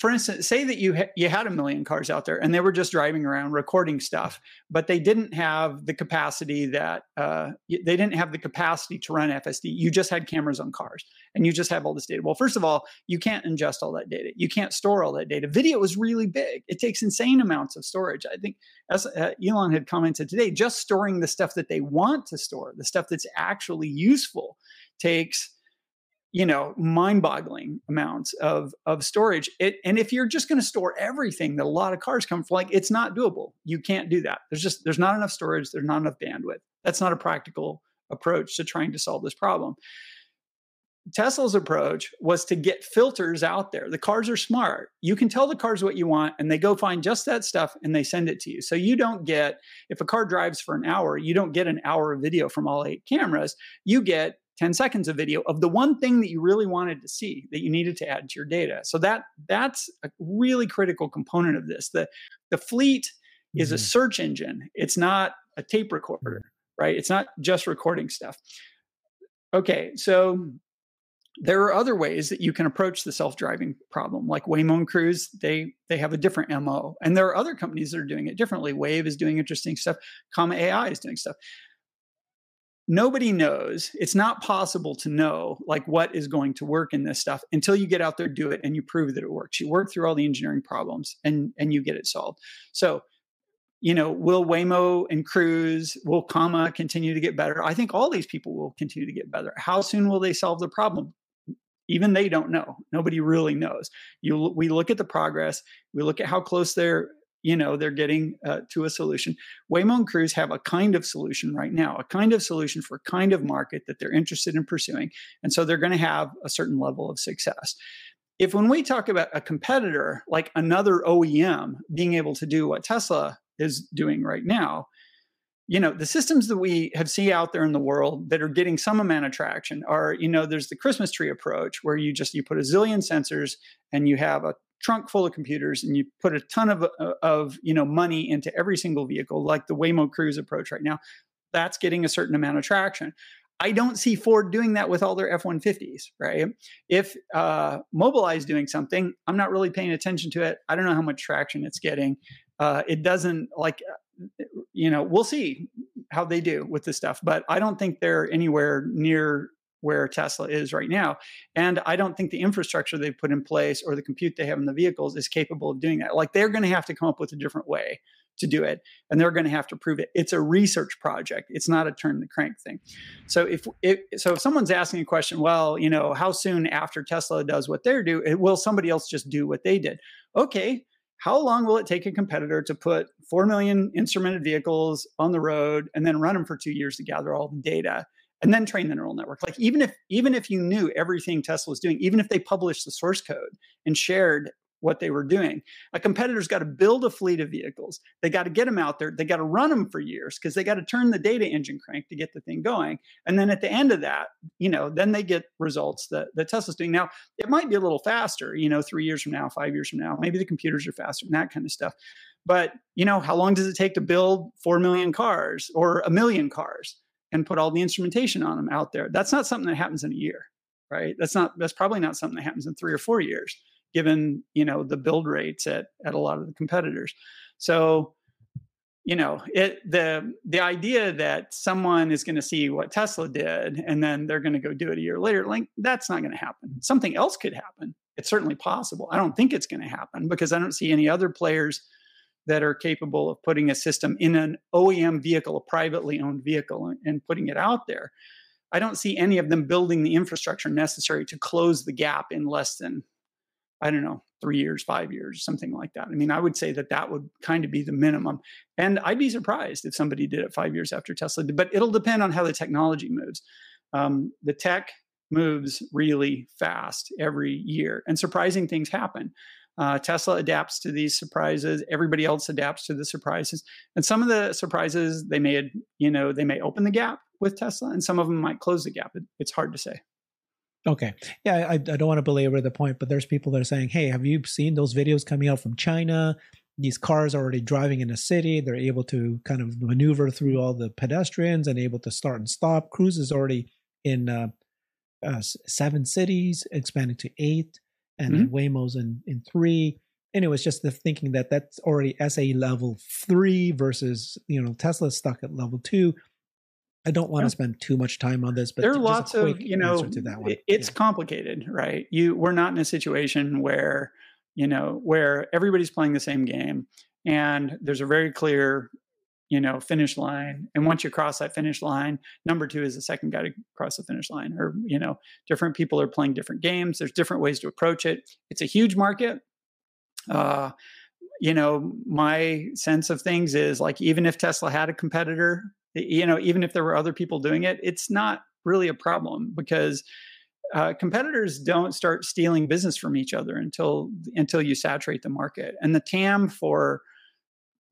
Speaker 1: for instance, say that you ha- you had a million cars out there and they were just driving around recording stuff, but they didn't have the capacity that uh, they didn't have the capacity to run FSD. You just had cameras on cars and you just have all this data. Well, first of all, you can't ingest all that data. You can't store all that data. Video is really big. It takes insane amounts of storage. I think as uh, Elon had commented today, just storing the stuff that they want to store, the stuff that's actually useful, takes you know mind-boggling amounts of of storage it, and if you're just going to store everything that a lot of cars come from like it's not doable you can't do that there's just there's not enough storage there's not enough bandwidth that's not a practical approach to trying to solve this problem Tesla's approach was to get filters out there. The cars are smart. You can tell the cars what you want, and they go find just that stuff and they send it to you. So you don't get, if a car drives for an hour, you don't get an hour of video from all eight cameras. You get 10 seconds of video of the one thing that you really wanted to see that you needed to add to your data. So that that's a really critical component of this. The the fleet mm-hmm. is a mm-hmm. search engine. It's not a tape recorder, right? It's not just recording stuff. Okay, so there are other ways that you can approach the self-driving problem like waymo and cruise they they have a different mo and there are other companies that are doing it differently Wayve is doing interesting stuff comma ai is doing stuff nobody knows. It's not possible to know like what is going to work in this stuff until you get out there do it and you prove that it works. You work through all the engineering problems and and you get it solved. So you know will waymo and cruise will comma continue to get better? I think all these people will continue to get better. How soon will they solve the problem? Even they don't know. Nobody really knows. You we look at the progress. We look at how close they're you know they're getting uh, to a solution. Waymo and cruise have a kind of solution right now a kind of solution for a kind of market that they're interested in pursuing and so they're going to have a certain level of success. If when we talk about a competitor like another oem being able to do what tesla is doing right now you know the systems that we have see out there in the world that are getting some amount of traction are you know there's the christmas tree approach where you just you put a zillion sensors and you have a trunk full of computers and you put a ton of, uh, of you know money into every single vehicle like the waymo cruise approach right now that's getting a certain amount of traction. I don't see ford doing that with all their f-150s right? If uh, doing something i'm not really paying attention to it. I don't know how much traction it's getting. Uh, it doesn't like uh, you know we'll see how they do with this stuff but i don't think they're anywhere near where Tesla is right now. And I don't think the infrastructure they've put in place or the compute they have in the vehicles is capable of doing that. Like they're going to have to come up with a different way to do it and they're going to have to prove it it's a research project it's not a turn the crank thing so if, if so if someone's asking a question well you know how soon after tesla does what they're do it, will somebody else just do what they did okay how long will it take a competitor to put 4 million instrumented vehicles on the road and then run them for two years to gather all the data and then train the neural network. Like even if even if you knew everything tesla was doing even if they published the source code and shared what they were doing a competitor's got to build a fleet of vehicles. They got to get them out there. They got to run them for years because they got to turn the data engine crank to get the thing going. And then at the end of that you know then they get results that, that tesla's doing. Now it might be a little faster you know three years from now five years from now. Maybe the computers are faster and that kind of stuff. But you know how long does it take to build 4 million cars or a million cars and put all the instrumentation on them out there. That's not something that happens in a year, right? That's not that's probably not something that happens in 3 or 4 years given, you know, the build rates at at a lot of the competitors. So, you know, it the the idea that someone is going to see what Tesla did and then they're going to go do it a year later, like that's not going to happen. Something else could happen. It's certainly possible. I don't think it's going to happen because I don't see any other players that are capable of putting a system in an OEM vehicle, a privately owned vehicle, and putting it out there. I don't see any of them building the infrastructure necessary to close the gap in less than I don't know, three years, five years, something like that. I mean, I would say that that would kind of be the minimum. And I'd be surprised if somebody did it five years after Tesla did, but it'll depend on how the technology moves. Um, the tech moves really fast every year, and surprising things happen. Uh, Tesla adapts to these surprises. Everybody else adapts to the surprises, and some of the surprises they may, you know, they may open the gap with Tesla, and some of them might close the gap. It, it's hard to say.
Speaker 2: Okay. Yeah, I, I don't want to belabor the point, but there's people that are saying, hey, have you seen those videos coming out from China? These cars are already driving in a city. They're able to kind of maneuver through all the pedestrians and able to start and stop. Cruise is already in uh, uh, seven cities, expanding to eight, and mm-hmm. Waymo's in, in three. Anyways, just the thinking that that's already SA level three versus, you know, Tesla's stuck at level two. I don't want to spend too much time on this, but
Speaker 1: there are lots of you know it's yeah. complicated, right? You we're not in a situation where you know where everybody's playing the same game, and there's a very clear you know finish line, and once you cross that finish line, number two is the second guy to cross the finish line, or you know different people are playing different games. There's different ways to approach it. It's a huge market. Uh, you know, my sense of things is like even if Tesla had a competitor you know even if there were other people doing it it's not really a problem because uh, competitors don't start stealing business from each other until until you saturate the market and the tam for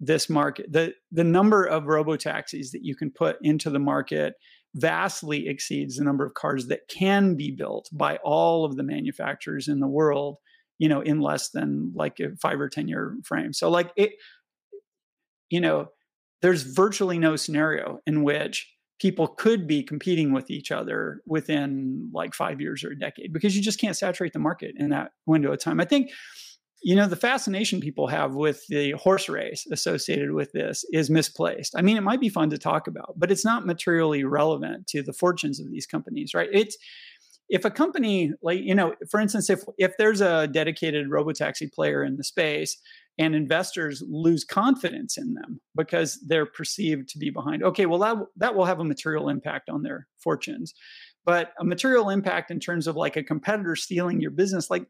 Speaker 1: this market the the number of robo taxis that you can put into the market vastly exceeds the number of cars that can be built by all of the manufacturers in the world you know in less than like a 5 or 10 year frame so like it you know there's virtually no scenario in which people could be competing with each other within like five years or a decade because you just can't saturate the market in that window of time. I think, you know, the fascination people have with the horse race associated with this is misplaced. I mean, it might be fun to talk about, but it's not materially relevant to the fortunes of these companies, right? It's if a company like you know for instance if if there's a dedicated robotaxi player in the space and investors lose confidence in them because they're perceived to be behind okay well that that will have a material impact on their fortunes but a material impact in terms of like a competitor stealing your business like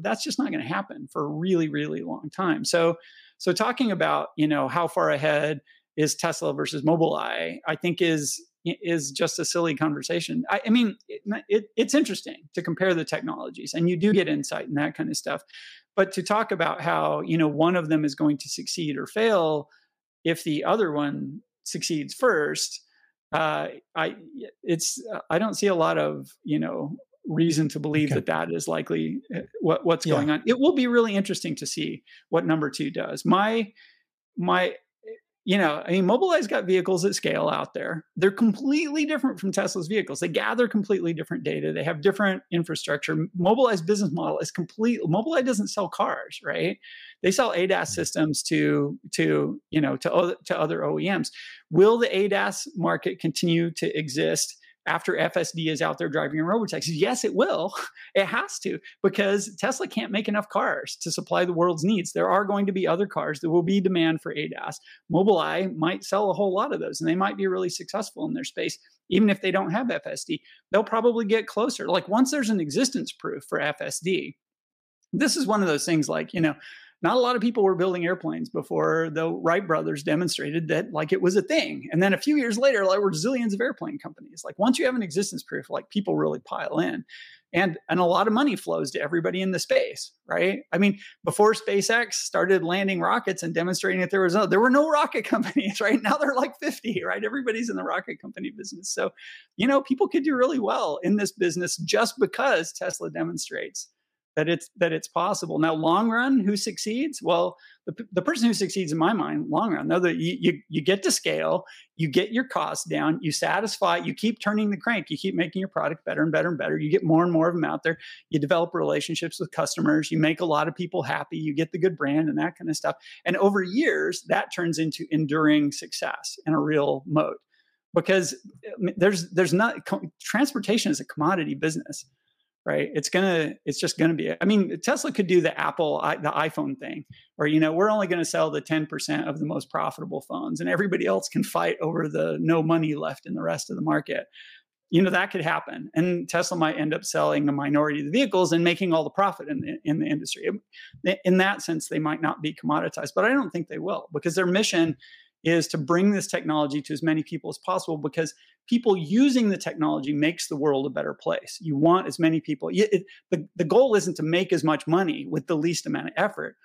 Speaker 1: that's just not going to happen for a really really long time so so talking about you know how far ahead is tesla versus mobileye i think is is just a silly conversation. I, I mean, it, it, it's interesting to compare the technologies, and you do get insight and that kind of stuff. But to talk about how you know one of them is going to succeed or fail if the other one succeeds first, uh, I it's I don't see a lot of you know reason to believe okay. that that is likely uh, what, what's yeah. going on. It will be really interesting to see what number two does. My my you know, I mean, Mobileye's got vehicles at scale out there. They're completely different from Tesla's vehicles. They gather completely different data. They have different infrastructure. Mobileye's business model is complete. Mobileye doesn't sell cars, right? They sell ADAS mm-hmm. systems to to you know to other, to other OEMs. Will the ADAS market continue to exist? After FSD is out there driving in robotaxis? Yes, it will. It has to because Tesla can't make enough cars to supply the world's needs. There are going to be other cars. There will be demand for ADAS. Mobileye might sell a whole lot of those and they might be really successful in their space. Even if they don't have FSD, they'll probably get closer. Like once there's an existence proof for FSD, this is one of those things like, you know, not a lot of people were building airplanes before the Wright brothers demonstrated that like it was a thing. And then a few years later, there were zillions of airplane companies. Like once you have an existence proof, like people really pile in. And, and a lot of money flows to everybody in the space, right? I mean, before SpaceX started landing rockets and demonstrating that there was no, there were no rocket companies, right? Now they're like 50, right? Everybody's in the rocket company business. So, you know, people could do really well in this business just because Tesla demonstrates that it's that it's possible. Now, long run, who succeeds? Well, the, the person who succeeds in my mind, long run, though, that you, you you get to scale, you get your costs down, you satisfy, you keep turning the crank, you keep making your product better and better and better. You get more and more of them out there. You develop relationships with customers. You make a lot of people happy. You get the good brand and that kind of stuff. And over years, that turns into enduring success and a real moat because eh, there's there's not transportation is a commodity business right? It's gonna it's just gonna be i mean tesla could do the apple the iphone thing or you know we're only to sell the 10% of the most profitable phones and everybody else can fight over the no money left in the rest of the market. You know that could happen and tesla might end up selling a minority of the vehicles and making all the profit in the, in the industry. In that sense they might not be commoditized but i don't think they will because their mission is to bring this technology to as many people as possible because people using the technology makes the world a better place. You want as many people it, the, the goal isn't to make as much money with the least amount of effort.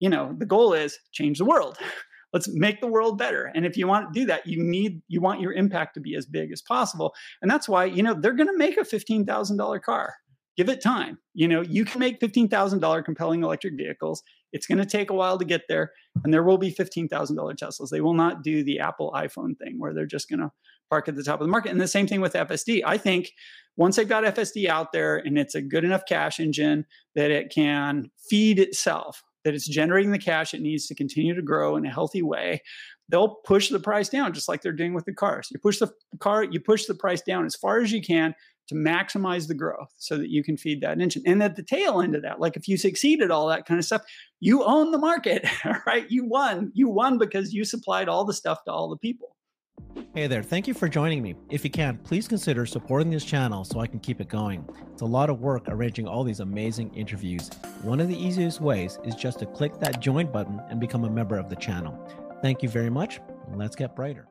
Speaker 1: You know the goal is change the world. Let's make the world better. And if you want to do that you need you want your impact to be as big as possible. And that's why you know they're going to make a $15000 car. Give it time. You know you can make $15000 compelling electric vehicles it's going to take a while to get there and there will be $15000 teslas. They will not do the apple iphone thing where they're just going to park at the top of the market. And the same thing with fsd i think once they've got fsd out there and it's a good enough cash engine that it can feed itself that it's generating the cash it needs to continue to grow in a healthy way, they'll push the price down just like they're doing with the cars. You push the car, you push the price down as far as you can to maximize the growth so that you can feed that engine. And at the tail end of that, like if you succeeded all that kind of stuff, you own the market, right? You won. You won because you supplied all the stuff to all the people.
Speaker 2: Hey there, thank you for joining me. If you can, please consider supporting this channel so I can keep it going. It's a lot of work arranging all these amazing interviews. One of the easiest ways is just to click that join button and become a member of the channel. Thank you very much. Let's get brighter.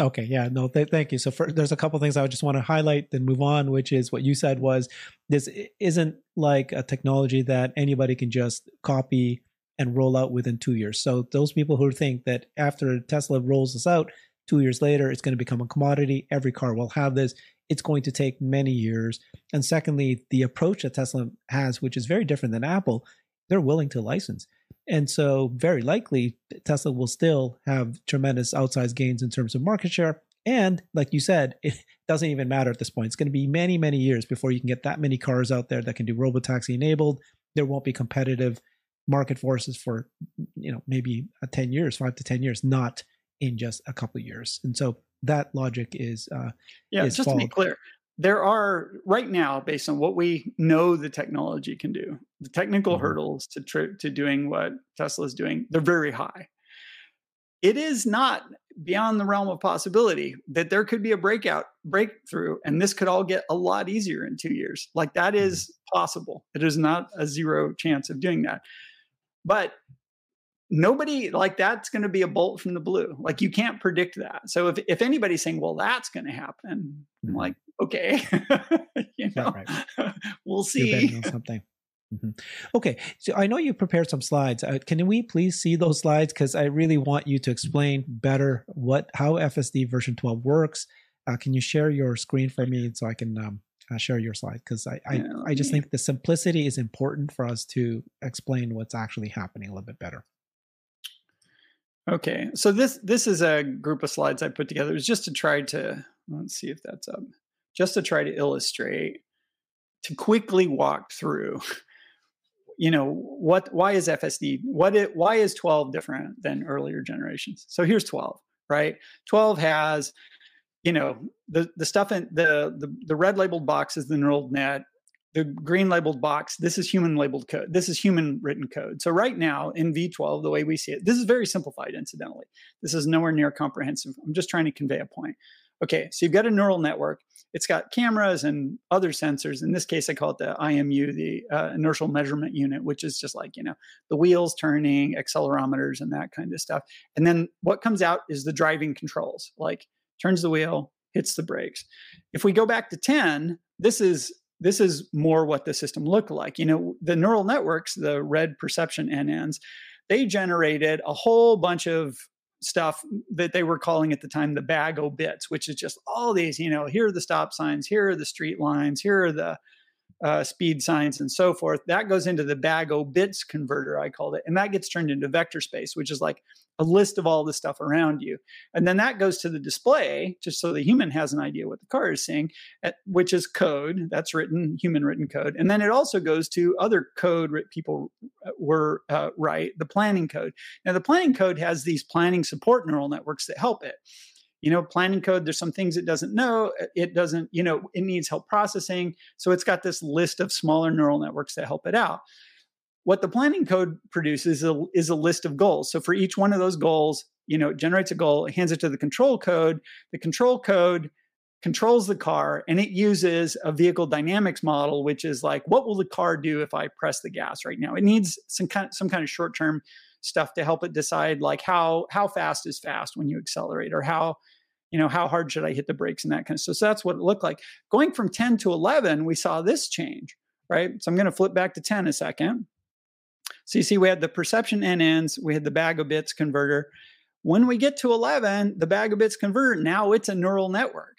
Speaker 2: Okay, yeah, no, th- thank you. So for, there's a couple things I would just want to highlight, then move on, which is what you said was this isn't like a technology that anybody can just copy and roll out within two years. So those people who think that after Tesla rolls this out, two years later it's going to become a commodity, every car will have this. It's going to take many years. And secondly, the approach that Tesla has, which is very different than Apple, they're willing to license. And so, very likely, Tesla will still have tremendous outsized gains in terms of market share. And like you said, it doesn't even matter at this point. It's going to be many, many years before you can get that many cars out there that can do robotaxi enabled. There won't be competitive market forces for you know maybe 10 years 5 to 10 years not in just a couple of years and so that logic is uh
Speaker 1: yeah
Speaker 2: is
Speaker 1: just followed. to be clear there are right now based on what we know the technology can do the technical mm-hmm. hurdles to tri- to doing what tesla is doing they're very high it is not beyond the realm of possibility that there could be a breakout breakthrough and this could all get a lot easier in two years like that mm-hmm. possible it is not a zero chance of doing that but nobody like that's going to be a bolt from the blue. Like you can't predict that. So if if anybody's saying, "Well, that's going to happen," mm-hmm. like, okay, you know, right. we'll see.
Speaker 2: something. Mm-hmm. Okay, so I know you prepared some slides. Uh, can we please see those slides? Because I really want you to explain better what how FSD version 12 works. Uh, can you share your screen for me so I can um, uh, share your slide because I I, I just think the simplicity is important for us to explain what's actually happening a little bit better.
Speaker 1: Okay, so this this is a group of slides I put together. It's just to try to let's see if that's up. Just to try to illustrate, to quickly walk through. You know what? Why is FSD? What it? Why is 12 different than earlier generations? So here's 12. Right, 12 has you know the the stuff in the the, the red labeled box is the neural net the green labeled box this is human labeled code this is human written code so right now in v12 the way we see it this is very simplified incidentally this is nowhere near comprehensive i'm just trying to convey a point okay so you've got a neural network it's got cameras and other sensors in this case i call it the imu the uh, inertial measurement unit which is just like you know the wheels turning accelerometers and that kind of stuff and then what comes out is the driving controls like turns the wheel, hits the brakes. If we go back to 10, this is this is more what the system looked like. You know, the neural networks, the red perception NNs, they generated a whole bunch of stuff that they were calling at the time the bag o bits, which is just all these, you know, here are the stop signs, here are the street lines, here are the uh, speed signs and so forth. That goes into the bag o bits converter, I called it. And that gets turned into vector space, which is like a list of all the stuff around you. And then that goes to the display, just so the human has an idea what the car is seeing, at, which is code. That's written, human written code. And then it also goes to other code people uh, were uh, write, the planning code. Now, the planning code has these planning support neural networks that help it you know planning code there's some things it doesn't know uh, it doesn't you know it needs help processing. So it's got this list of smaller neural networks that help it out. What the planning code produces is a, is a list of goals. So for each one of those goals you know it generates a goal it hands it to the control code. The control code controls the car and it uses a vehicle dynamics model which is like what will the car do if i press the gas right now? It needs some kind some kind of short term stuff to help it decide like how how fast is fast when you accelerate or how you know how hard should i hit the brakes and that kind of stuff. So that's what it looked like. Going from 10 to 11 we saw this change right? So i'm going to flip back to 10 a second. So you see we had the perception NNs we had the bag of bits converter. When we get to 11 the bag of bits converter now it's a neural network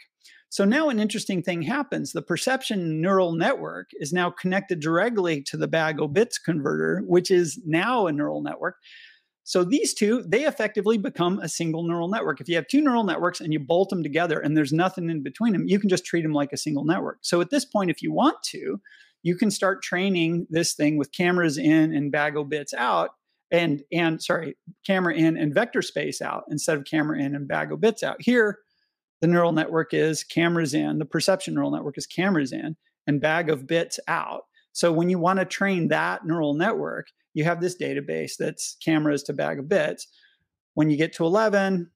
Speaker 1: so now an interesting thing happens. The perception neural network is now connected directly to the bag of bits converter, which is now a neural network. So these two, they effectively become a single neural network. If you have two neural networks and you bolt them together and there's nothing in between them, you can just treat them like a single network. So at this point, if you want to, you can start training this thing with cameras in and bag of bits out and and sorry, camera in and vector space out instead of camera in and bag of bits out. Here, the neural network is cameras in, the perception neural network is cameras in, and bag of bits out. So when you want to train that neural network, you have this database that's cameras to bag of bits. When you get to 11,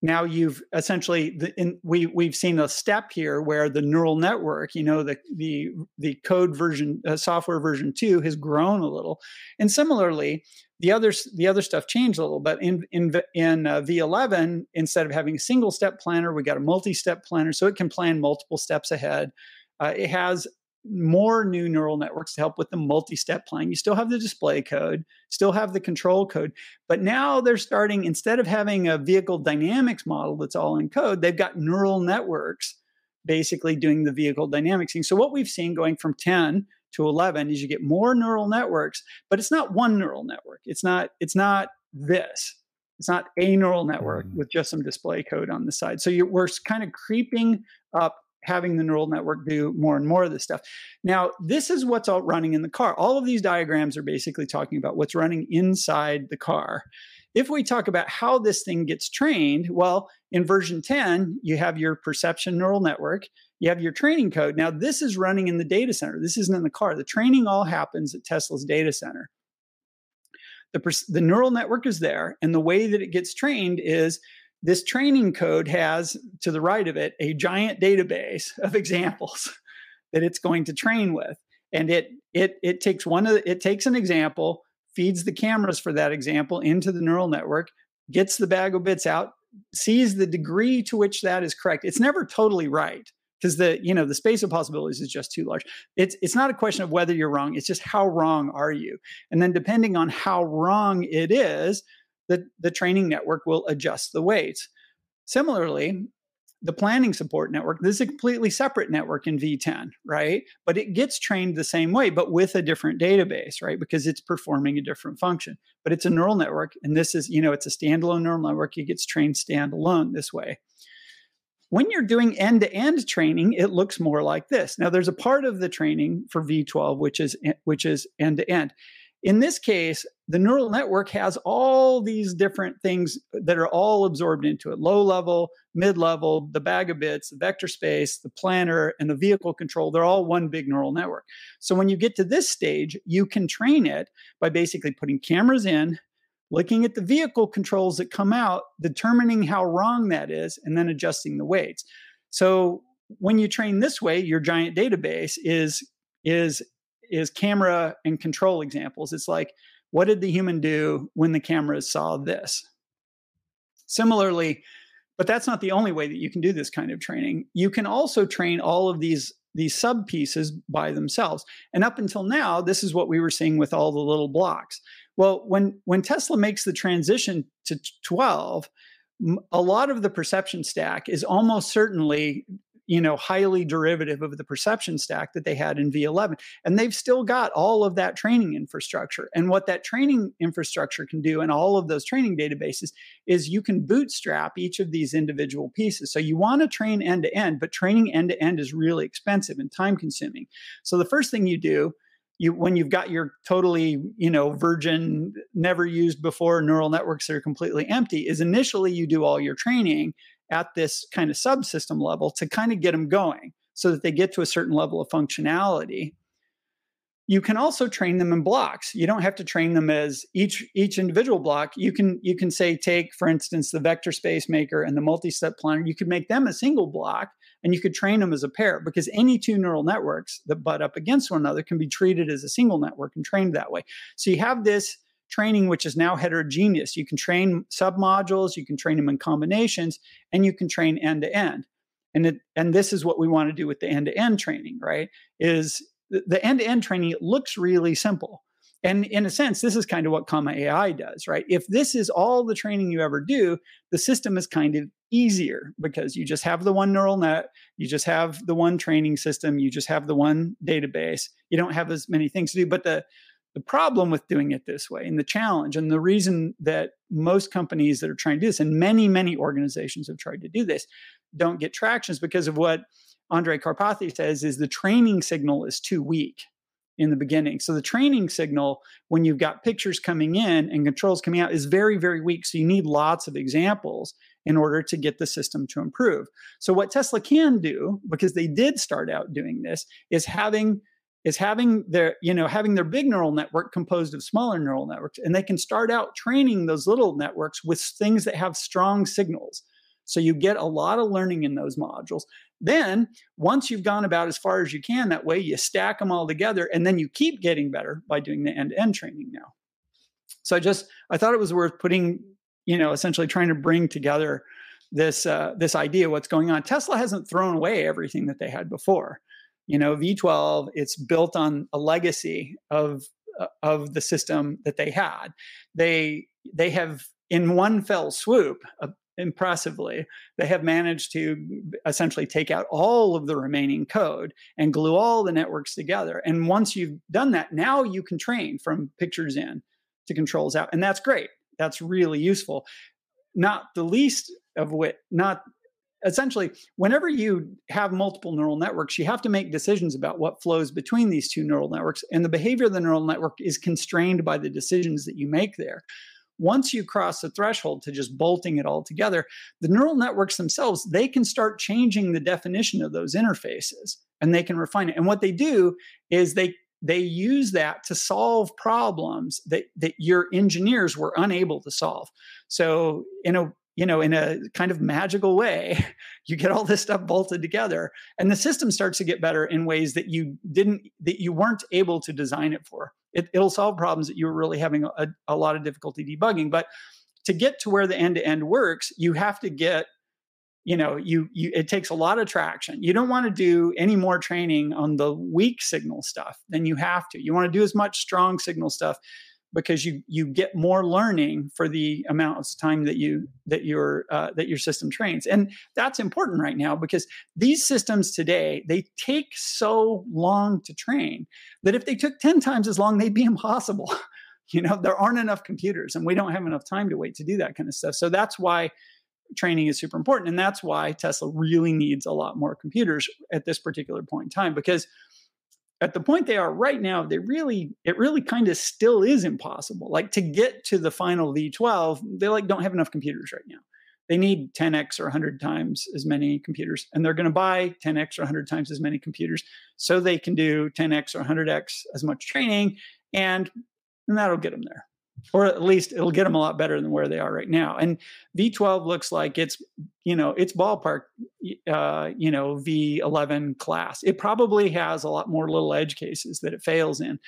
Speaker 1: now you've essentially the, in, we we've seen a step here where the neural network, you know, the the the code version, uh, software version two has grown a little, and similarly, the other the other stuff changed a little but in in in uh, v11 instead of having a single step planner we got a multi-step planner so it can plan multiple steps ahead. Uh, it has more new neural networks to help with the multi-step planning you still have the display code still have the control code but now they're starting instead of having a vehicle dynamics model that's all in code they've got neural networks basically doing the vehicle dynamics thing. So what we've seen going from 10 to 11 is you get more neural networks but it's not one neural network. It's not it's not this. It's not a neural network mm. with just some display code on the side. So you, we're kind of creeping up having the neural network do more and more of this stuff. Now this is what's all running in the car. All of these diagrams are basically talking about what's running inside the car if we talk about how this thing gets trained well in version 10 you have your perception neural network you have your training code. Now, this is running in the data center. This isn't in the car. The training all happens at Tesla's data center. The, the neural network is there, and the way that it gets trained is this training code has to the right of it a giant database of examples that it's going to train with and it it it takes one of the, it takes an example feeds the cameras for that example into the neural network gets the bag of bits out sees the degree to which that is correct. It's never totally right because the you know the space of possibilities is just too large. It's it's not a question of whether you're wrong it's just how wrong are you? And then depending on how wrong it is the the training network will adjust the weights. Similarly the planning support network this is a completely separate network in v10 right? But it gets trained the same way but with a different database right? Because it's performing a different function. But it's a neural network and this is you know it's a standalone neural network. It gets trained standalone this way. When you're doing end to end training, it looks more like this. Now, there's a part of the training for V12 which is which is end to end. In this case, the neural network has all these different things that are all absorbed into it low level, mid level, the bag of bits, the vector space, the planner, and the vehicle control. They're all one big neural network. So when you get to this stage, you can train it by basically putting cameras in, looking at the vehicle controls that come out, determining how wrong that is, and then adjusting the weights. So when you train this way, your giant database is is is camera and control examples. It's like, what did the human do when the cameras saw this? Similarly, but that's not the only way that you can do this kind of training. You can also train all of these these sub pieces by themselves. And up until now, this is what we were seeing with all the little blocks. Well, when when Tesla makes the transition to 12, a lot of the perception stack is almost certainly you know highly derivative of the perception stack that they had in v11 and they've still got all of that training infrastructure. And what that training infrastructure can do and all of those training databases is you can bootstrap each of these individual pieces. So you want to train end to end but training end to end is really expensive and time consuming so the first thing you do you when you've got your totally you know virgin never used before neural networks that are completely empty is initially you do all your training at this kind of subsystem level to kind of get them going so that they get to a certain level of functionality. You can also train them in blocks. You don't have to train them as each each individual block. You can you can say take for instance the vector space maker and the multi-step planner. You could make them a single block and you could train them as a pair because any two neural networks that butt up against one another can be treated as a single network and trained that way. So you have this training which is now heterogeneous. You can train submodules, you can train them in combinations, and you can train end to end. And it, and this is what we want to do with the end to end training, right? Is the end to end training it looks really simple and in a sense, this is kind of what Comma AI does, right? If this is all the training you ever do, the system is kind of easier because you just have the one neural net, you just have the one training system, you just have the one database. You don't have as many things to do. But the the problem with doing it this way and the challenge and the reason that most companies that are trying to do this and many many organizations have tried to do this don't get traction is because of what Andrej Karpathy says is the training signal is too weak in the beginning. So the training signal, when you've got pictures coming in and controls coming out, is very, very weak. So you need lots of examples in order to get the system to improve. So what Tesla can do, because they did start out doing this, is having is having their you know having their big neural network composed of smaller neural networks and they can start out training those little networks with things that have strong signals so you get a lot of learning in those modules then, once you've gone about as far as you can that way, you stack them all together and then you keep getting better by doing the end to end training now. So I just, I thought it was worth putting, you know, essentially trying to bring together this, uh, this idea what's going on. Tesla hasn't thrown away everything that they had before. You know, V12, it's built on a legacy of, uh, of the system that they had. They, they have in one fell swoop, uh, impressively, they have managed to essentially take out all of the remaining code and glue all the networks together. And once you've done that, now you can train from pictures in to controls out. And that's great. That's really useful. Not the least of which, not essentially, whenever you have multiple neural networks, you have to make decisions about what flows between these two neural networks. And the behavior of the neural network is constrained by the decisions that you make there once you cross the threshold to just bolting it all together, the neural networks themselves, they can start changing the definition of those interfaces and they can refine it. And what they do is they they use that to solve problems that, that your engineers were unable to solve. So in a you know in a kind of magical way you get all this stuff bolted together and the system starts to get better in ways that you didn't that you weren't able to design it for it, will solve problems that you were really having a, a lot of difficulty debugging. But to get to where the end to end works, you have to get you know you you it takes a lot of traction you don't want to do any more training on the weak signal stuff than you have to you want to do as much strong signal stuff because you you get more learning for the amount of time that you that your uh, that your system trains. And that's important right now because these systems today they take so long to train that if they took 10 times as long they'd be impossible. You know there aren't enough computers and we don't have enough time to wait to do that kind of stuff. So that's why training is super important and that's why tesla really needs a lot more computers at this particular point in time because at the point they are right now, they really, it really kind of still is impossible. Like to get to the final V12, they like don't have enough computers right now. They need 10x or 100 times as many computers, and they're going to buy 10x or 100 times as many computers so they can do 10x or 100x as much training, and, and that'll get them there or at least it'll get them a lot better than where they are right now. And V12 looks like it's, you know, it's ballpark, uh, you know, V11 class. It probably has a lot more little edge cases that it fails in,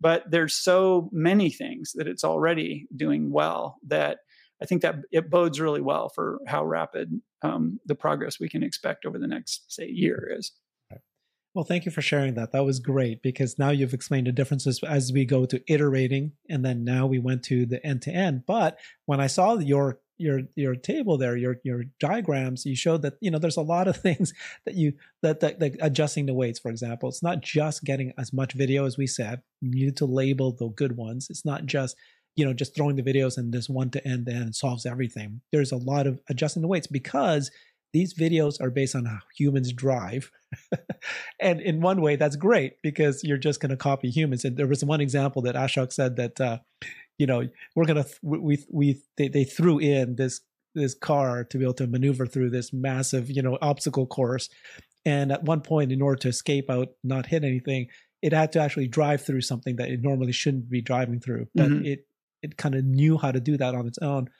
Speaker 1: but there's so many things that it's already doing well that I think that it bodes really well for how rapid um, the progress we can expect over the next, say, year is.
Speaker 2: Well, thank you for sharing that. That was great because now you've explained the differences as we go to iterating, and then now we went to the end to end. But when I saw your your your table there, your your diagrams, you showed that you know there's a lot of things that you that that, that adjusting the weights, for example. It's not just getting as much video as we said. You need to label the good ones. It's not just you know just throwing the videos and this one to end and solves everything. There's a lot of adjusting the weights because these videos are based on how humans drive. and in one way, that's great because you're just going to copy humans. And there was one example that Ashok said that, uh, you know, we're going to, we, we, they, they threw in this, this car to be able to maneuver through this massive, you know, obstacle course. And at one point, in order to escape out, not hit anything, it had to actually drive through something that it normally shouldn't be driving through. But mm-hmm. it, it kind of knew how to do that on its own.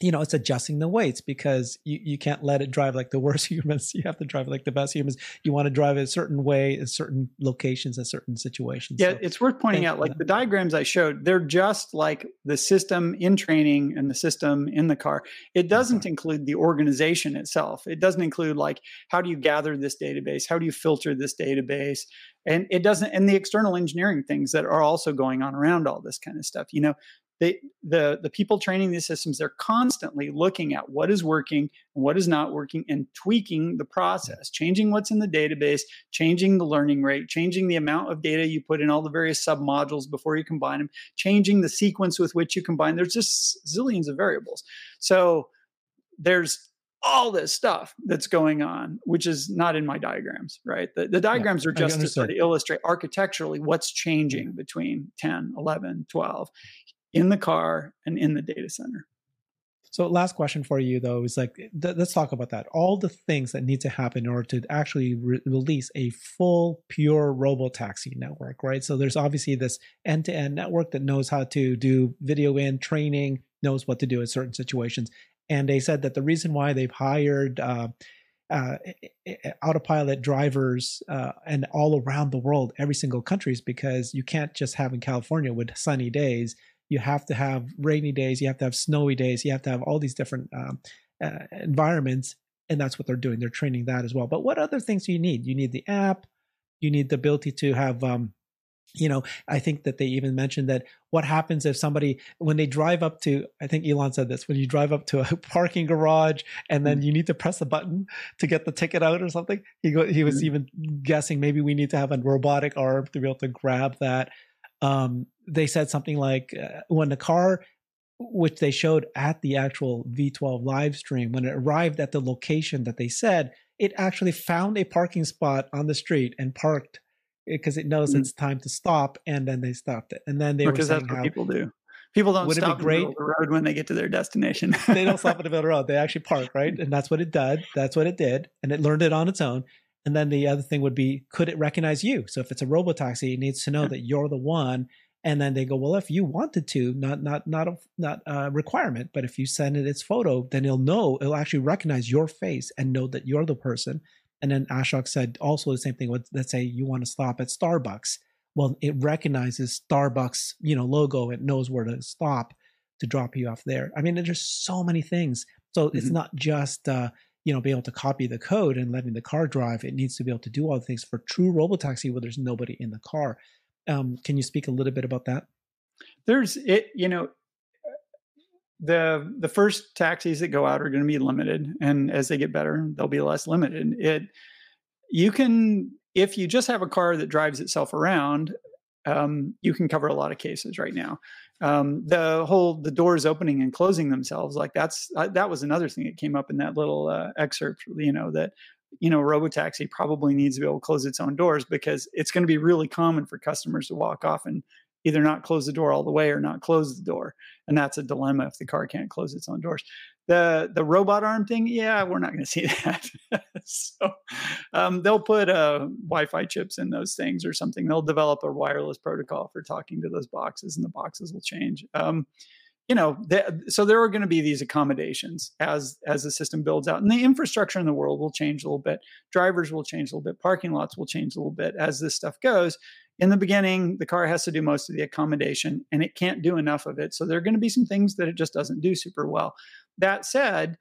Speaker 2: You know, it's adjusting the weights because you, you can't let it drive like the worst humans. You have to drive like the best humans. You want to drive a certain way in certain locations in certain situations.
Speaker 1: Yeah, so, it's worth pointing and, out like the diagrams I showed, they're just like the system in training and the system in the car. It doesn't okay. include the organization itself. It doesn't include like how do you gather this database? How do you filter this database? And it doesn't, and the external engineering things that are also going on around all this kind of stuff. You know, they the the people training these systems they're constantly looking at what is working and what is not working and tweaking the process changing what's in the database changing the learning rate changing the amount of data you put in all the various submodules before you combine them changing the sequence with which you combine. There's just zillions of variables. So there's all this stuff that's going on, which is not in my diagrams, right? The, the diagrams yeah, are just to sort of illustrate architecturally what's changing between 10, 11, 12 in the car and in the data center.
Speaker 2: So, last question for you though is like, th- let's talk about that. All the things that need to happen in order to actually re- release a full, pure robo taxi network, right? So, there's obviously this end to end network that knows how to do video in training, knows what to do in certain situations. And they said that the reason why they've hired uh, uh, autopilot drivers uh, and all around the world, every single country, is because you can't just have in California with sunny days you have to have rainy days, you have to have snowy days, you have to have all these different um, uh, environments, and that's what they're doing. They're training that as well. But what other things do you need? You need the app, you need the ability to have. Um, you know, I think that they even mentioned that what happens if somebody, when they drive up to, I think Elon said this, when you drive up to a parking garage and then mm-hmm. you need to press a button to get the ticket out or something. He go, he was mm-hmm. even guessing maybe we need to have a robotic arm to be able to grab that um, they said something like uh, when the car which they showed at the actual V12 live stream, when it arrived at the location that they said, it actually found a parking spot on the street and parked because it knows mm-hmm. it's time to stop, and then they stopped it. And then they
Speaker 1: because
Speaker 2: were
Speaker 1: that's what how, people do. People don't stop in the road when they get to their destination.
Speaker 2: they don't stop in the middle of the road. They actually park, right? And that's what it did. That's what it did, and it learned it on its own. And then the other thing would be, could it recognize you? So if it's a robotaxi, it needs to know that you're the one. And then they go, well, if you wanted to, not not not a not a requirement, but if you send it its photo, then it'll know, it'll actually recognize your face and know that you're the person. And then Ashok said also the same thing. Let's say you want to stop at Starbucks. Well, it recognizes Starbucks, you know, logo. It knows where to stop to drop you off there. I mean, there's just so many things. So mm-hmm. it's not just uh, you know, be able to copy the code and letting the car drive. It needs to be able to do all the things for true robotaxi where there's nobody in the car. Um, can you speak a little bit about that?
Speaker 1: There's it, you know, the the first taxis that go out are going to be limited, and as they get better, they'll be less limited. It you can if you just have a car that drives itself around, um, you can cover a lot of cases right now um, the whole the doors opening and closing themselves like that's uh, that was another thing that came up in that little uh, excerpt you know that you know robotaxi probably needs to be able to close its own doors because it's going to be really common for customers to walk off and either not close the door all the way or not close the door and that's a dilemma if the car can't close its own doors the the robot arm thing? Yeah we're not going to see that. So um, they'll put uh, wi-fi chips in those things or something. They'll develop a wireless protocol for talking to those boxes and the boxes will change. Um, you know they, so there are going to be these accommodations as as the system builds out and the infrastructure in the world will change a little bit. Drivers will change a little bit. Parking lots will change a little bit as this stuff goes. In the beginning, the car has to do most of the accommodation and it can't do enough of it. So there are going to be some things that it just doesn't do super well. That said,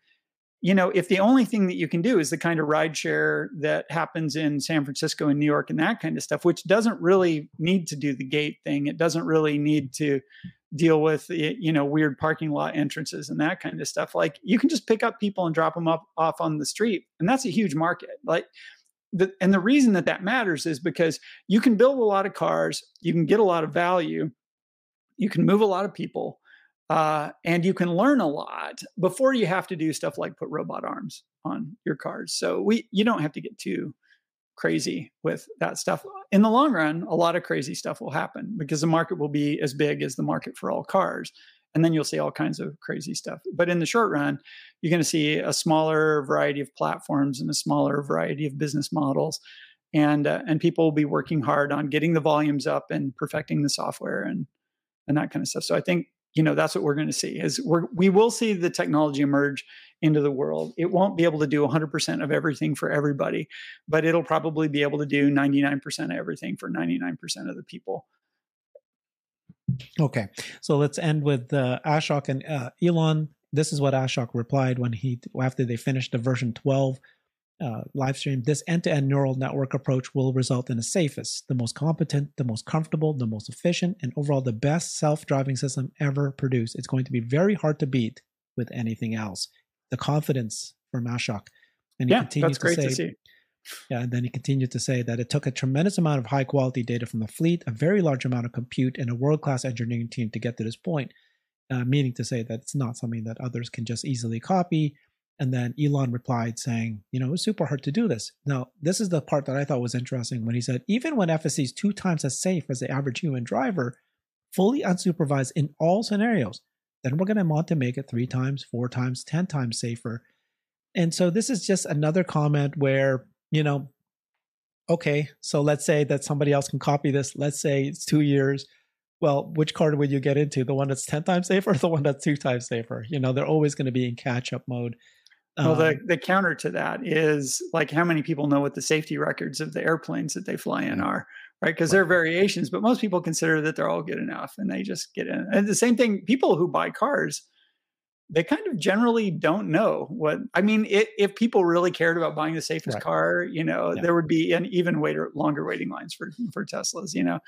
Speaker 1: you know, if the only thing that you can do is the kind of ride share that happens in San Francisco and New York and that kind of stuff, which doesn't really need to do the gate thing, it doesn't really need to deal with you know weird parking lot entrances and that kind of stuff. Like you can just pick up people and drop them up off on the street, and that's a huge market. Like the, and the reason that that matters is because you can build a lot of cars, you can get a lot of value, you can move a lot of people, uh, and you can learn a lot before you have to do stuff like put robot arms on your cars. So we you don't have to get too crazy with that stuff. In the long run, a lot of crazy stuff will happen because the market will be as big as the market for all cars and then you'll see all kinds of crazy stuff. But in the short run, you're going to see a smaller variety of platforms and a smaller variety of business models, and uh, and people will be working hard on getting the volumes up and perfecting the software and and that kind of stuff. So I think you know that's what we're going to see is we're, we will see the technology emerge into the world. It won't be able to do 100% of everything for everybody but it'll probably be able to do 99% of everything for 99% of the people.
Speaker 2: Okay so let's end with uh, ashok and uh, elon. This is what ashok replied when he after they finished the version 12 uh, live stream, this end to end neural network approach will result in the safest, the most competent, the most comfortable, the most efficient, and overall the best self driving system ever produced. It's going to be very hard to beat with anything else. The confidence from Ashok.
Speaker 1: And he yeah, continues that's great to, say, to see.
Speaker 2: Yeah, and then he continued to say that it took a tremendous amount of high quality data from the fleet, a very large amount of compute, and a world class engineering team to get to this point. Uh, meaning to say that it's not something that others can just easily copy and then Elon replied saying, you know, it's super hard to do this. Now, this is the part that I thought was interesting when he said, even when FSD is two times as safe as the average human driver, fully unsupervised in all scenarios, then we're going to want to make it three times, four times, 10 times safer. And so this is just another comment where, you know, okay, so let's say that somebody else can copy this. Let's say it's two years. Well, which card would you get into? The one that's 10 times safer or the one that's two times safer? You know, they're always going to be in catch up mode.
Speaker 1: Well, the, um, the counter to that is like how many people know what the safety records of the airplanes that they fly in are, right? Because there are variations, but most people consider that they're all good enough and they just get in. And the same thing, people who buy cars, they kind of generally don't know what I mean. It, if people really cared about buying the safest right. car, you know, yeah. there would be an even waiter, longer waiting lines for for Teslas. You know,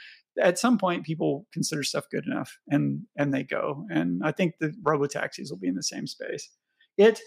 Speaker 1: at some point, people consider stuff good enough, and and they go. And I think the robo taxis will be in the same space. It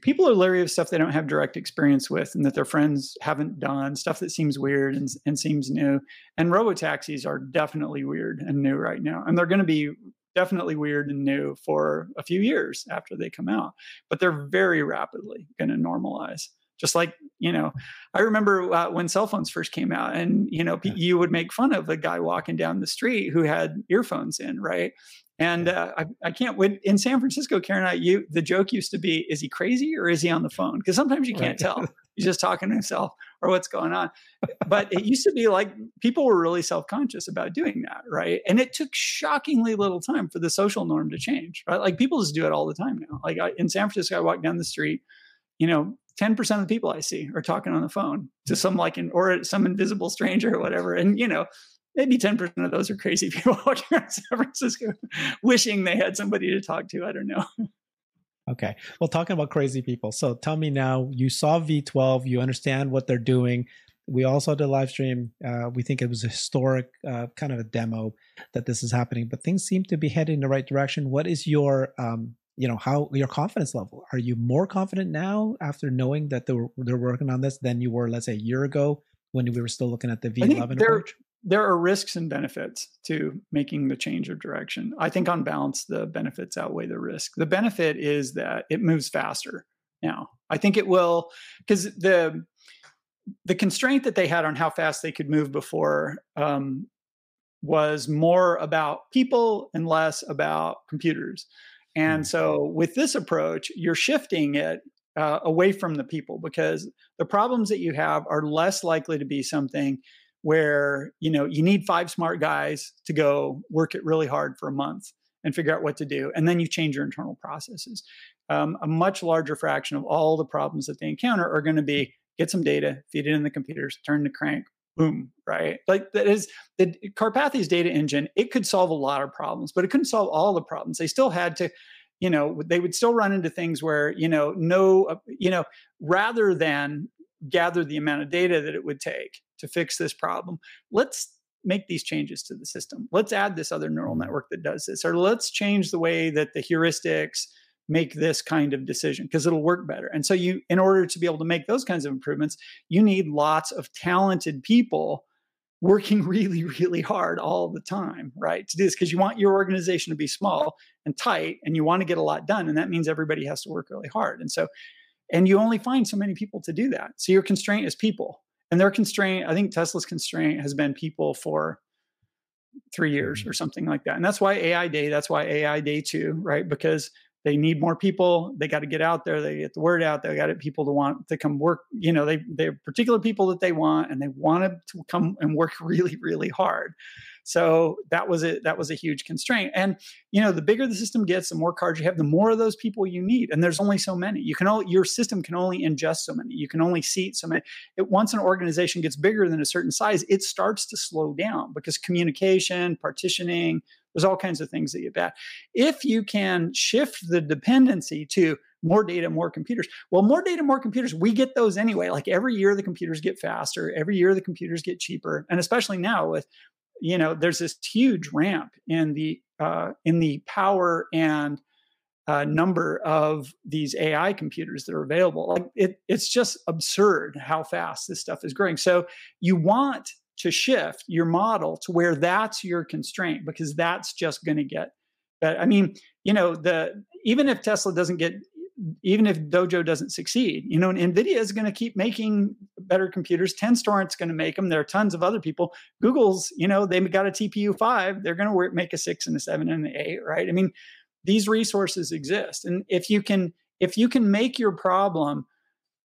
Speaker 1: people are leery of stuff they don't have direct experience with and that their friends haven't done, stuff that seems weird and, and seems new. And robo taxis are definitely weird and new right now. And they're going to be definitely weird and new for a few years after they come out, but they're very rapidly going to normalize. Just like, you know, I remember uh, when cell phones first came out, and, you know, yeah. you would make fun of a guy walking down the street who had earphones in, right? And uh, I, I, can't wait in San Francisco, Karen. I, you, the joke used to be, is he crazy or is he on the phone? Because sometimes you can't tell. He's just talking to himself or what's going on. But it used to be like people were really self conscious about doing that, right? And it took shockingly little time for the social norm to change, right? Like people just do it all the time now. Like I, in San Francisco, I walk down the street, you know, 10% of the people I see are talking on the phone to some like an or some invisible stranger or whatever. And you know, maybe 10% of those are crazy people walking around San Francisco wishing they had somebody to talk to. I don't know.
Speaker 2: Okay. Well, talking about crazy people. So tell me now, you saw V12, you understand what they're doing. We also did a live stream. Uh, we think it was a historic uh, kind of a demo that this is happening, but things seem to be heading in the right direction. What is your, um, you know, how your confidence level? Are you more confident now after knowing that they're, they're working on this than you were, let's say, a year ago when we were still looking at the V11 approach?
Speaker 1: There are risks and benefits to making the change of direction. I think on balance, the benefits outweigh the risk. The benefit is that it moves faster now. I think it will because the the constraint that they had on how fast they could move before um, was more about people and less about computers. And hmm. so with this approach, you're shifting it uh, away from the people because the problems that you have are less likely to be something where you know you need five smart guys to go work it really hard for a month and figure out what to do and then you change your internal processes. Um, a much larger fraction of all the problems that they encounter are going to be get some data feed it in the computers turn the crank boom right? Like that is the Karpathy's data engine it could solve a lot of problems but it couldn't solve all the problems. They still had to you know they would still run into things where you know no uh, you know rather than gather the amount of data that it would take to fix this problem. Let's make these changes to the system. Let's add this other neural mm-hmm. network that does this, or let's change the way that the heuristics make this kind of decision because it'll work better. And so you in order to be able to make those kinds of improvements, you need lots of talented people working really really hard all the time, right? To do this because you want your organization to be small and tight and you want to get a lot done and that means everybody has to work really hard. And so and you only find so many people to do that. So your constraint is people and their constraint i think tesla's constraint has been people for three years mm-hmm. or something like that. And that's why ai day that's why ai day two right? Because they need more people they got to get out there they get the word out they got people to want to come work you know they they're particular people that they want and they want to come and work really really hard So that was it. that was a huge constraint. And you know, the bigger the system gets, the more cards you have, the more of those people you need. And there's only so many. You can only your system can only ingest so many. You can only seat so many. It, once an organization gets bigger than a certain size, it starts to slow down because communication, partitioning, there's all kinds of things that you bet. If you can shift the dependency to more data, more computers. Well, more data, more computers, we get those anyway. Like every year the computers get faster, every year the computers get cheaper. And especially now with, you know, there's this huge ramp in the uh, in the power and uh, number of these AI computers that are available. Like it, it's just absurd how fast this stuff is growing. So you want to shift your model to where that's your constraint because that's just going to get. But I mean, you know, the even if Tesla doesn't get even if Dojo doesn't succeed, you know, NVIDIA is going to keep making better computers. Tenstorrent's going to make them. There are tons of other people. Google's, you know, they've got a TPU five. They're going to make a six and a seven and an eight, right? I mean, these resources exist, and if you can, if you can make your problem,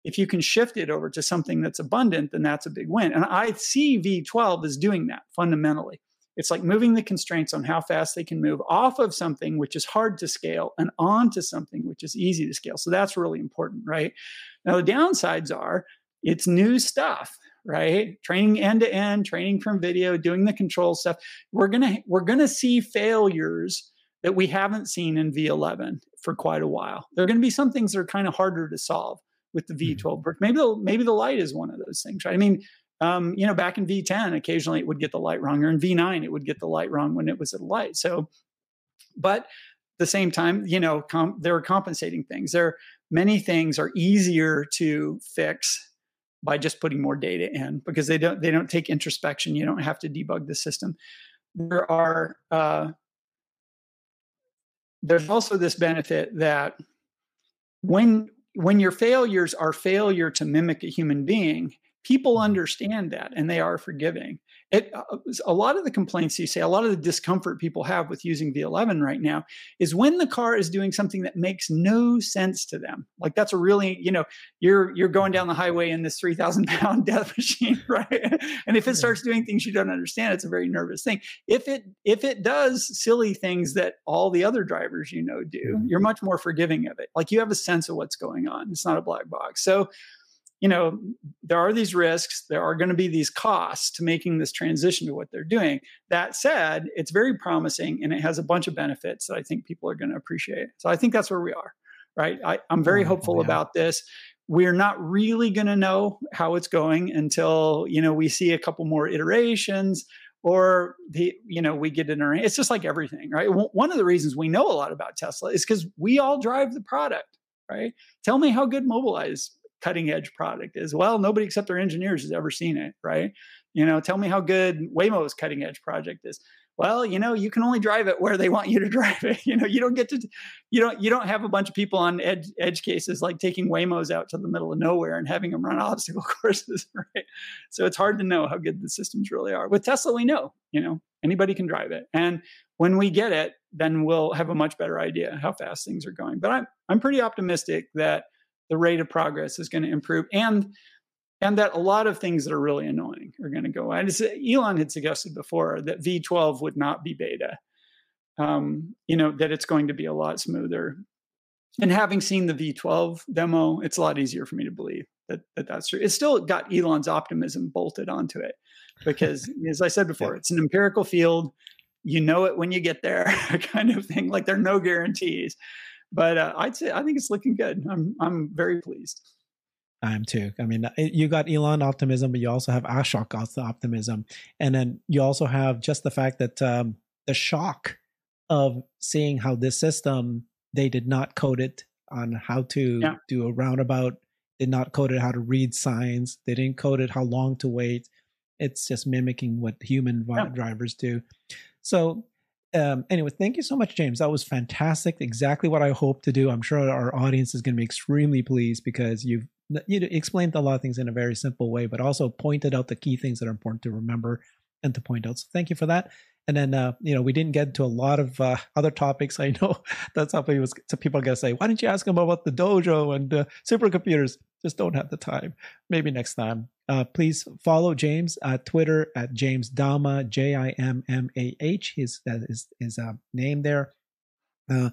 Speaker 1: if you can shift it over to something that's abundant, then that's a big win. And I see V12 as doing that fundamentally. It's like moving the constraints on how fast they can move off of something which is hard to scale and onto something which is easy to scale. So that's really important, right? Now, the downsides are it's new stuff right training end to end training from video doing the control stuff we're going to we're going to see failures that we haven't seen in v11 for quite a while there are going to be some things that are kind of harder to solve with the v12 mm-hmm. maybe the maybe the light is one of those things right i mean um, you know, back in V10, occasionally it would get the light wrong, or in V9, it would get the light wrong when it was at light. So, but the same time, you know, com- there are compensating things. There, many things are easier to fix by just putting more data in because they don't they don't take introspection. You don't have to debug the system. There are uh, there's also this benefit that when when your failures are failure to mimic a human being, people mm-hmm. understand that and they are forgiving. It uh, a lot of the complaints you say a lot of the discomfort people have with using v11 right now is when the car is doing something that makes no sense to them. Like that's a really you know you're you're going down the highway in this 3000 pound death machine right? And if it starts doing things you don't understand it's a very nervous thing. If it if it does silly things that all the other drivers you know do mm-hmm. you're much more forgiving of it. Like you have a sense of what's going on. It's not a black box. So you know, there are these risks, there are going to be these costs to making this transition to what they're doing. That said, it's very promising and it has a bunch of benefits that I think people are going to appreciate. So I think that's where we are, right? I, am very oh, hopeful yeah. about this. We're not really going to know how it's going until, you know, we see a couple more iterations or the you know we get in our it's just like everything right one of the reasons we know a lot about tesla is because we all drive the product right tell me how good mobileye is cutting edge product is. Well, nobody except their engineers has ever seen it, right? You know, tell me how good Waymo's cutting edge project is. Well, you know, you can only drive it where they want you to drive it. You know, you don't get to, you don't, you don't have a bunch of people on edge edge cases like taking Waymos out to the middle of nowhere and having them run obstacle courses, right? So it's hard to know how good the systems really are. With Tesla, we know, you know, anybody can drive it, and when we get it, then we'll have a much better idea how fast things are going. But I'm I'm pretty optimistic that the rate of progress is going to improve and and that a lot of things that are really annoying are going to go away. Elon had suggested before that V12 would not be beta. Um, you know that it's going to be a lot smoother. And having seen the V12 demo, it's a lot easier for me to believe that, that that's true. It's still got Elon's optimism bolted onto it because, as I said before, it's an empirical field. You know it when you get there, kind of thing. Like there are no guarantees but uh, I'd say I think it's looking good. I'm I'm very pleased.
Speaker 2: I am too. I mean, you got Elon optimism, but you also have Ashok optimism, and then you also have just the fact that um, the shock of seeing how this system they did not code it on how to yeah. do a roundabout, did not code it how to read signs, they didn't code it how long to wait. It's just mimicking what human yeah. drivers do. So um, anyway, thank you so much, James. That was fantastic. Exactly what I hope to do. I'm sure our audience is going to be extremely pleased because you've you explained a lot of things in a very simple way, but also pointed out the key things that are important to remember and to point out. So thank you for that. And then, uh, you know, we didn't get to a lot of uh, other topics. I know that's how people, so people are to say, why didn't you ask them about the dojo and uh, supercomputers? Just don't have the time. Maybe next time. Uh, please follow James at Twitter at James Jimmah J I M M A H. His that is his uh, name there. Uh,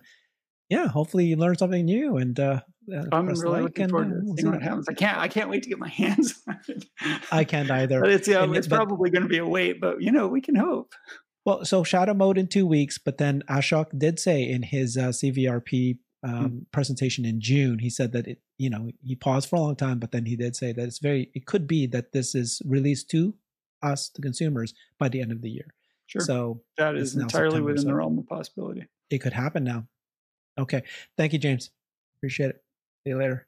Speaker 2: yeah, hopefully you learn something new and uh,
Speaker 1: uh I'm really like looking forward to seeing what happens. I can't I can't wait to get my hands on it.
Speaker 2: I can't either.
Speaker 1: But it's yeah, and, it's but, probably going to be a wait, but you know we can hope.
Speaker 2: Well, so shadow mode in two weeks, but then Ashok did say in his uh, CVPR um, mm. presentation in June, he said that it, you know, he paused for a long time, but then he did say that it's very, it could be that this is released to us, the consumers, by the end of the year.
Speaker 1: Sure. So that is entirely September, within so the realm of possibility.
Speaker 2: It could happen now. Okay. Thank you, James. Appreciate it. See you later.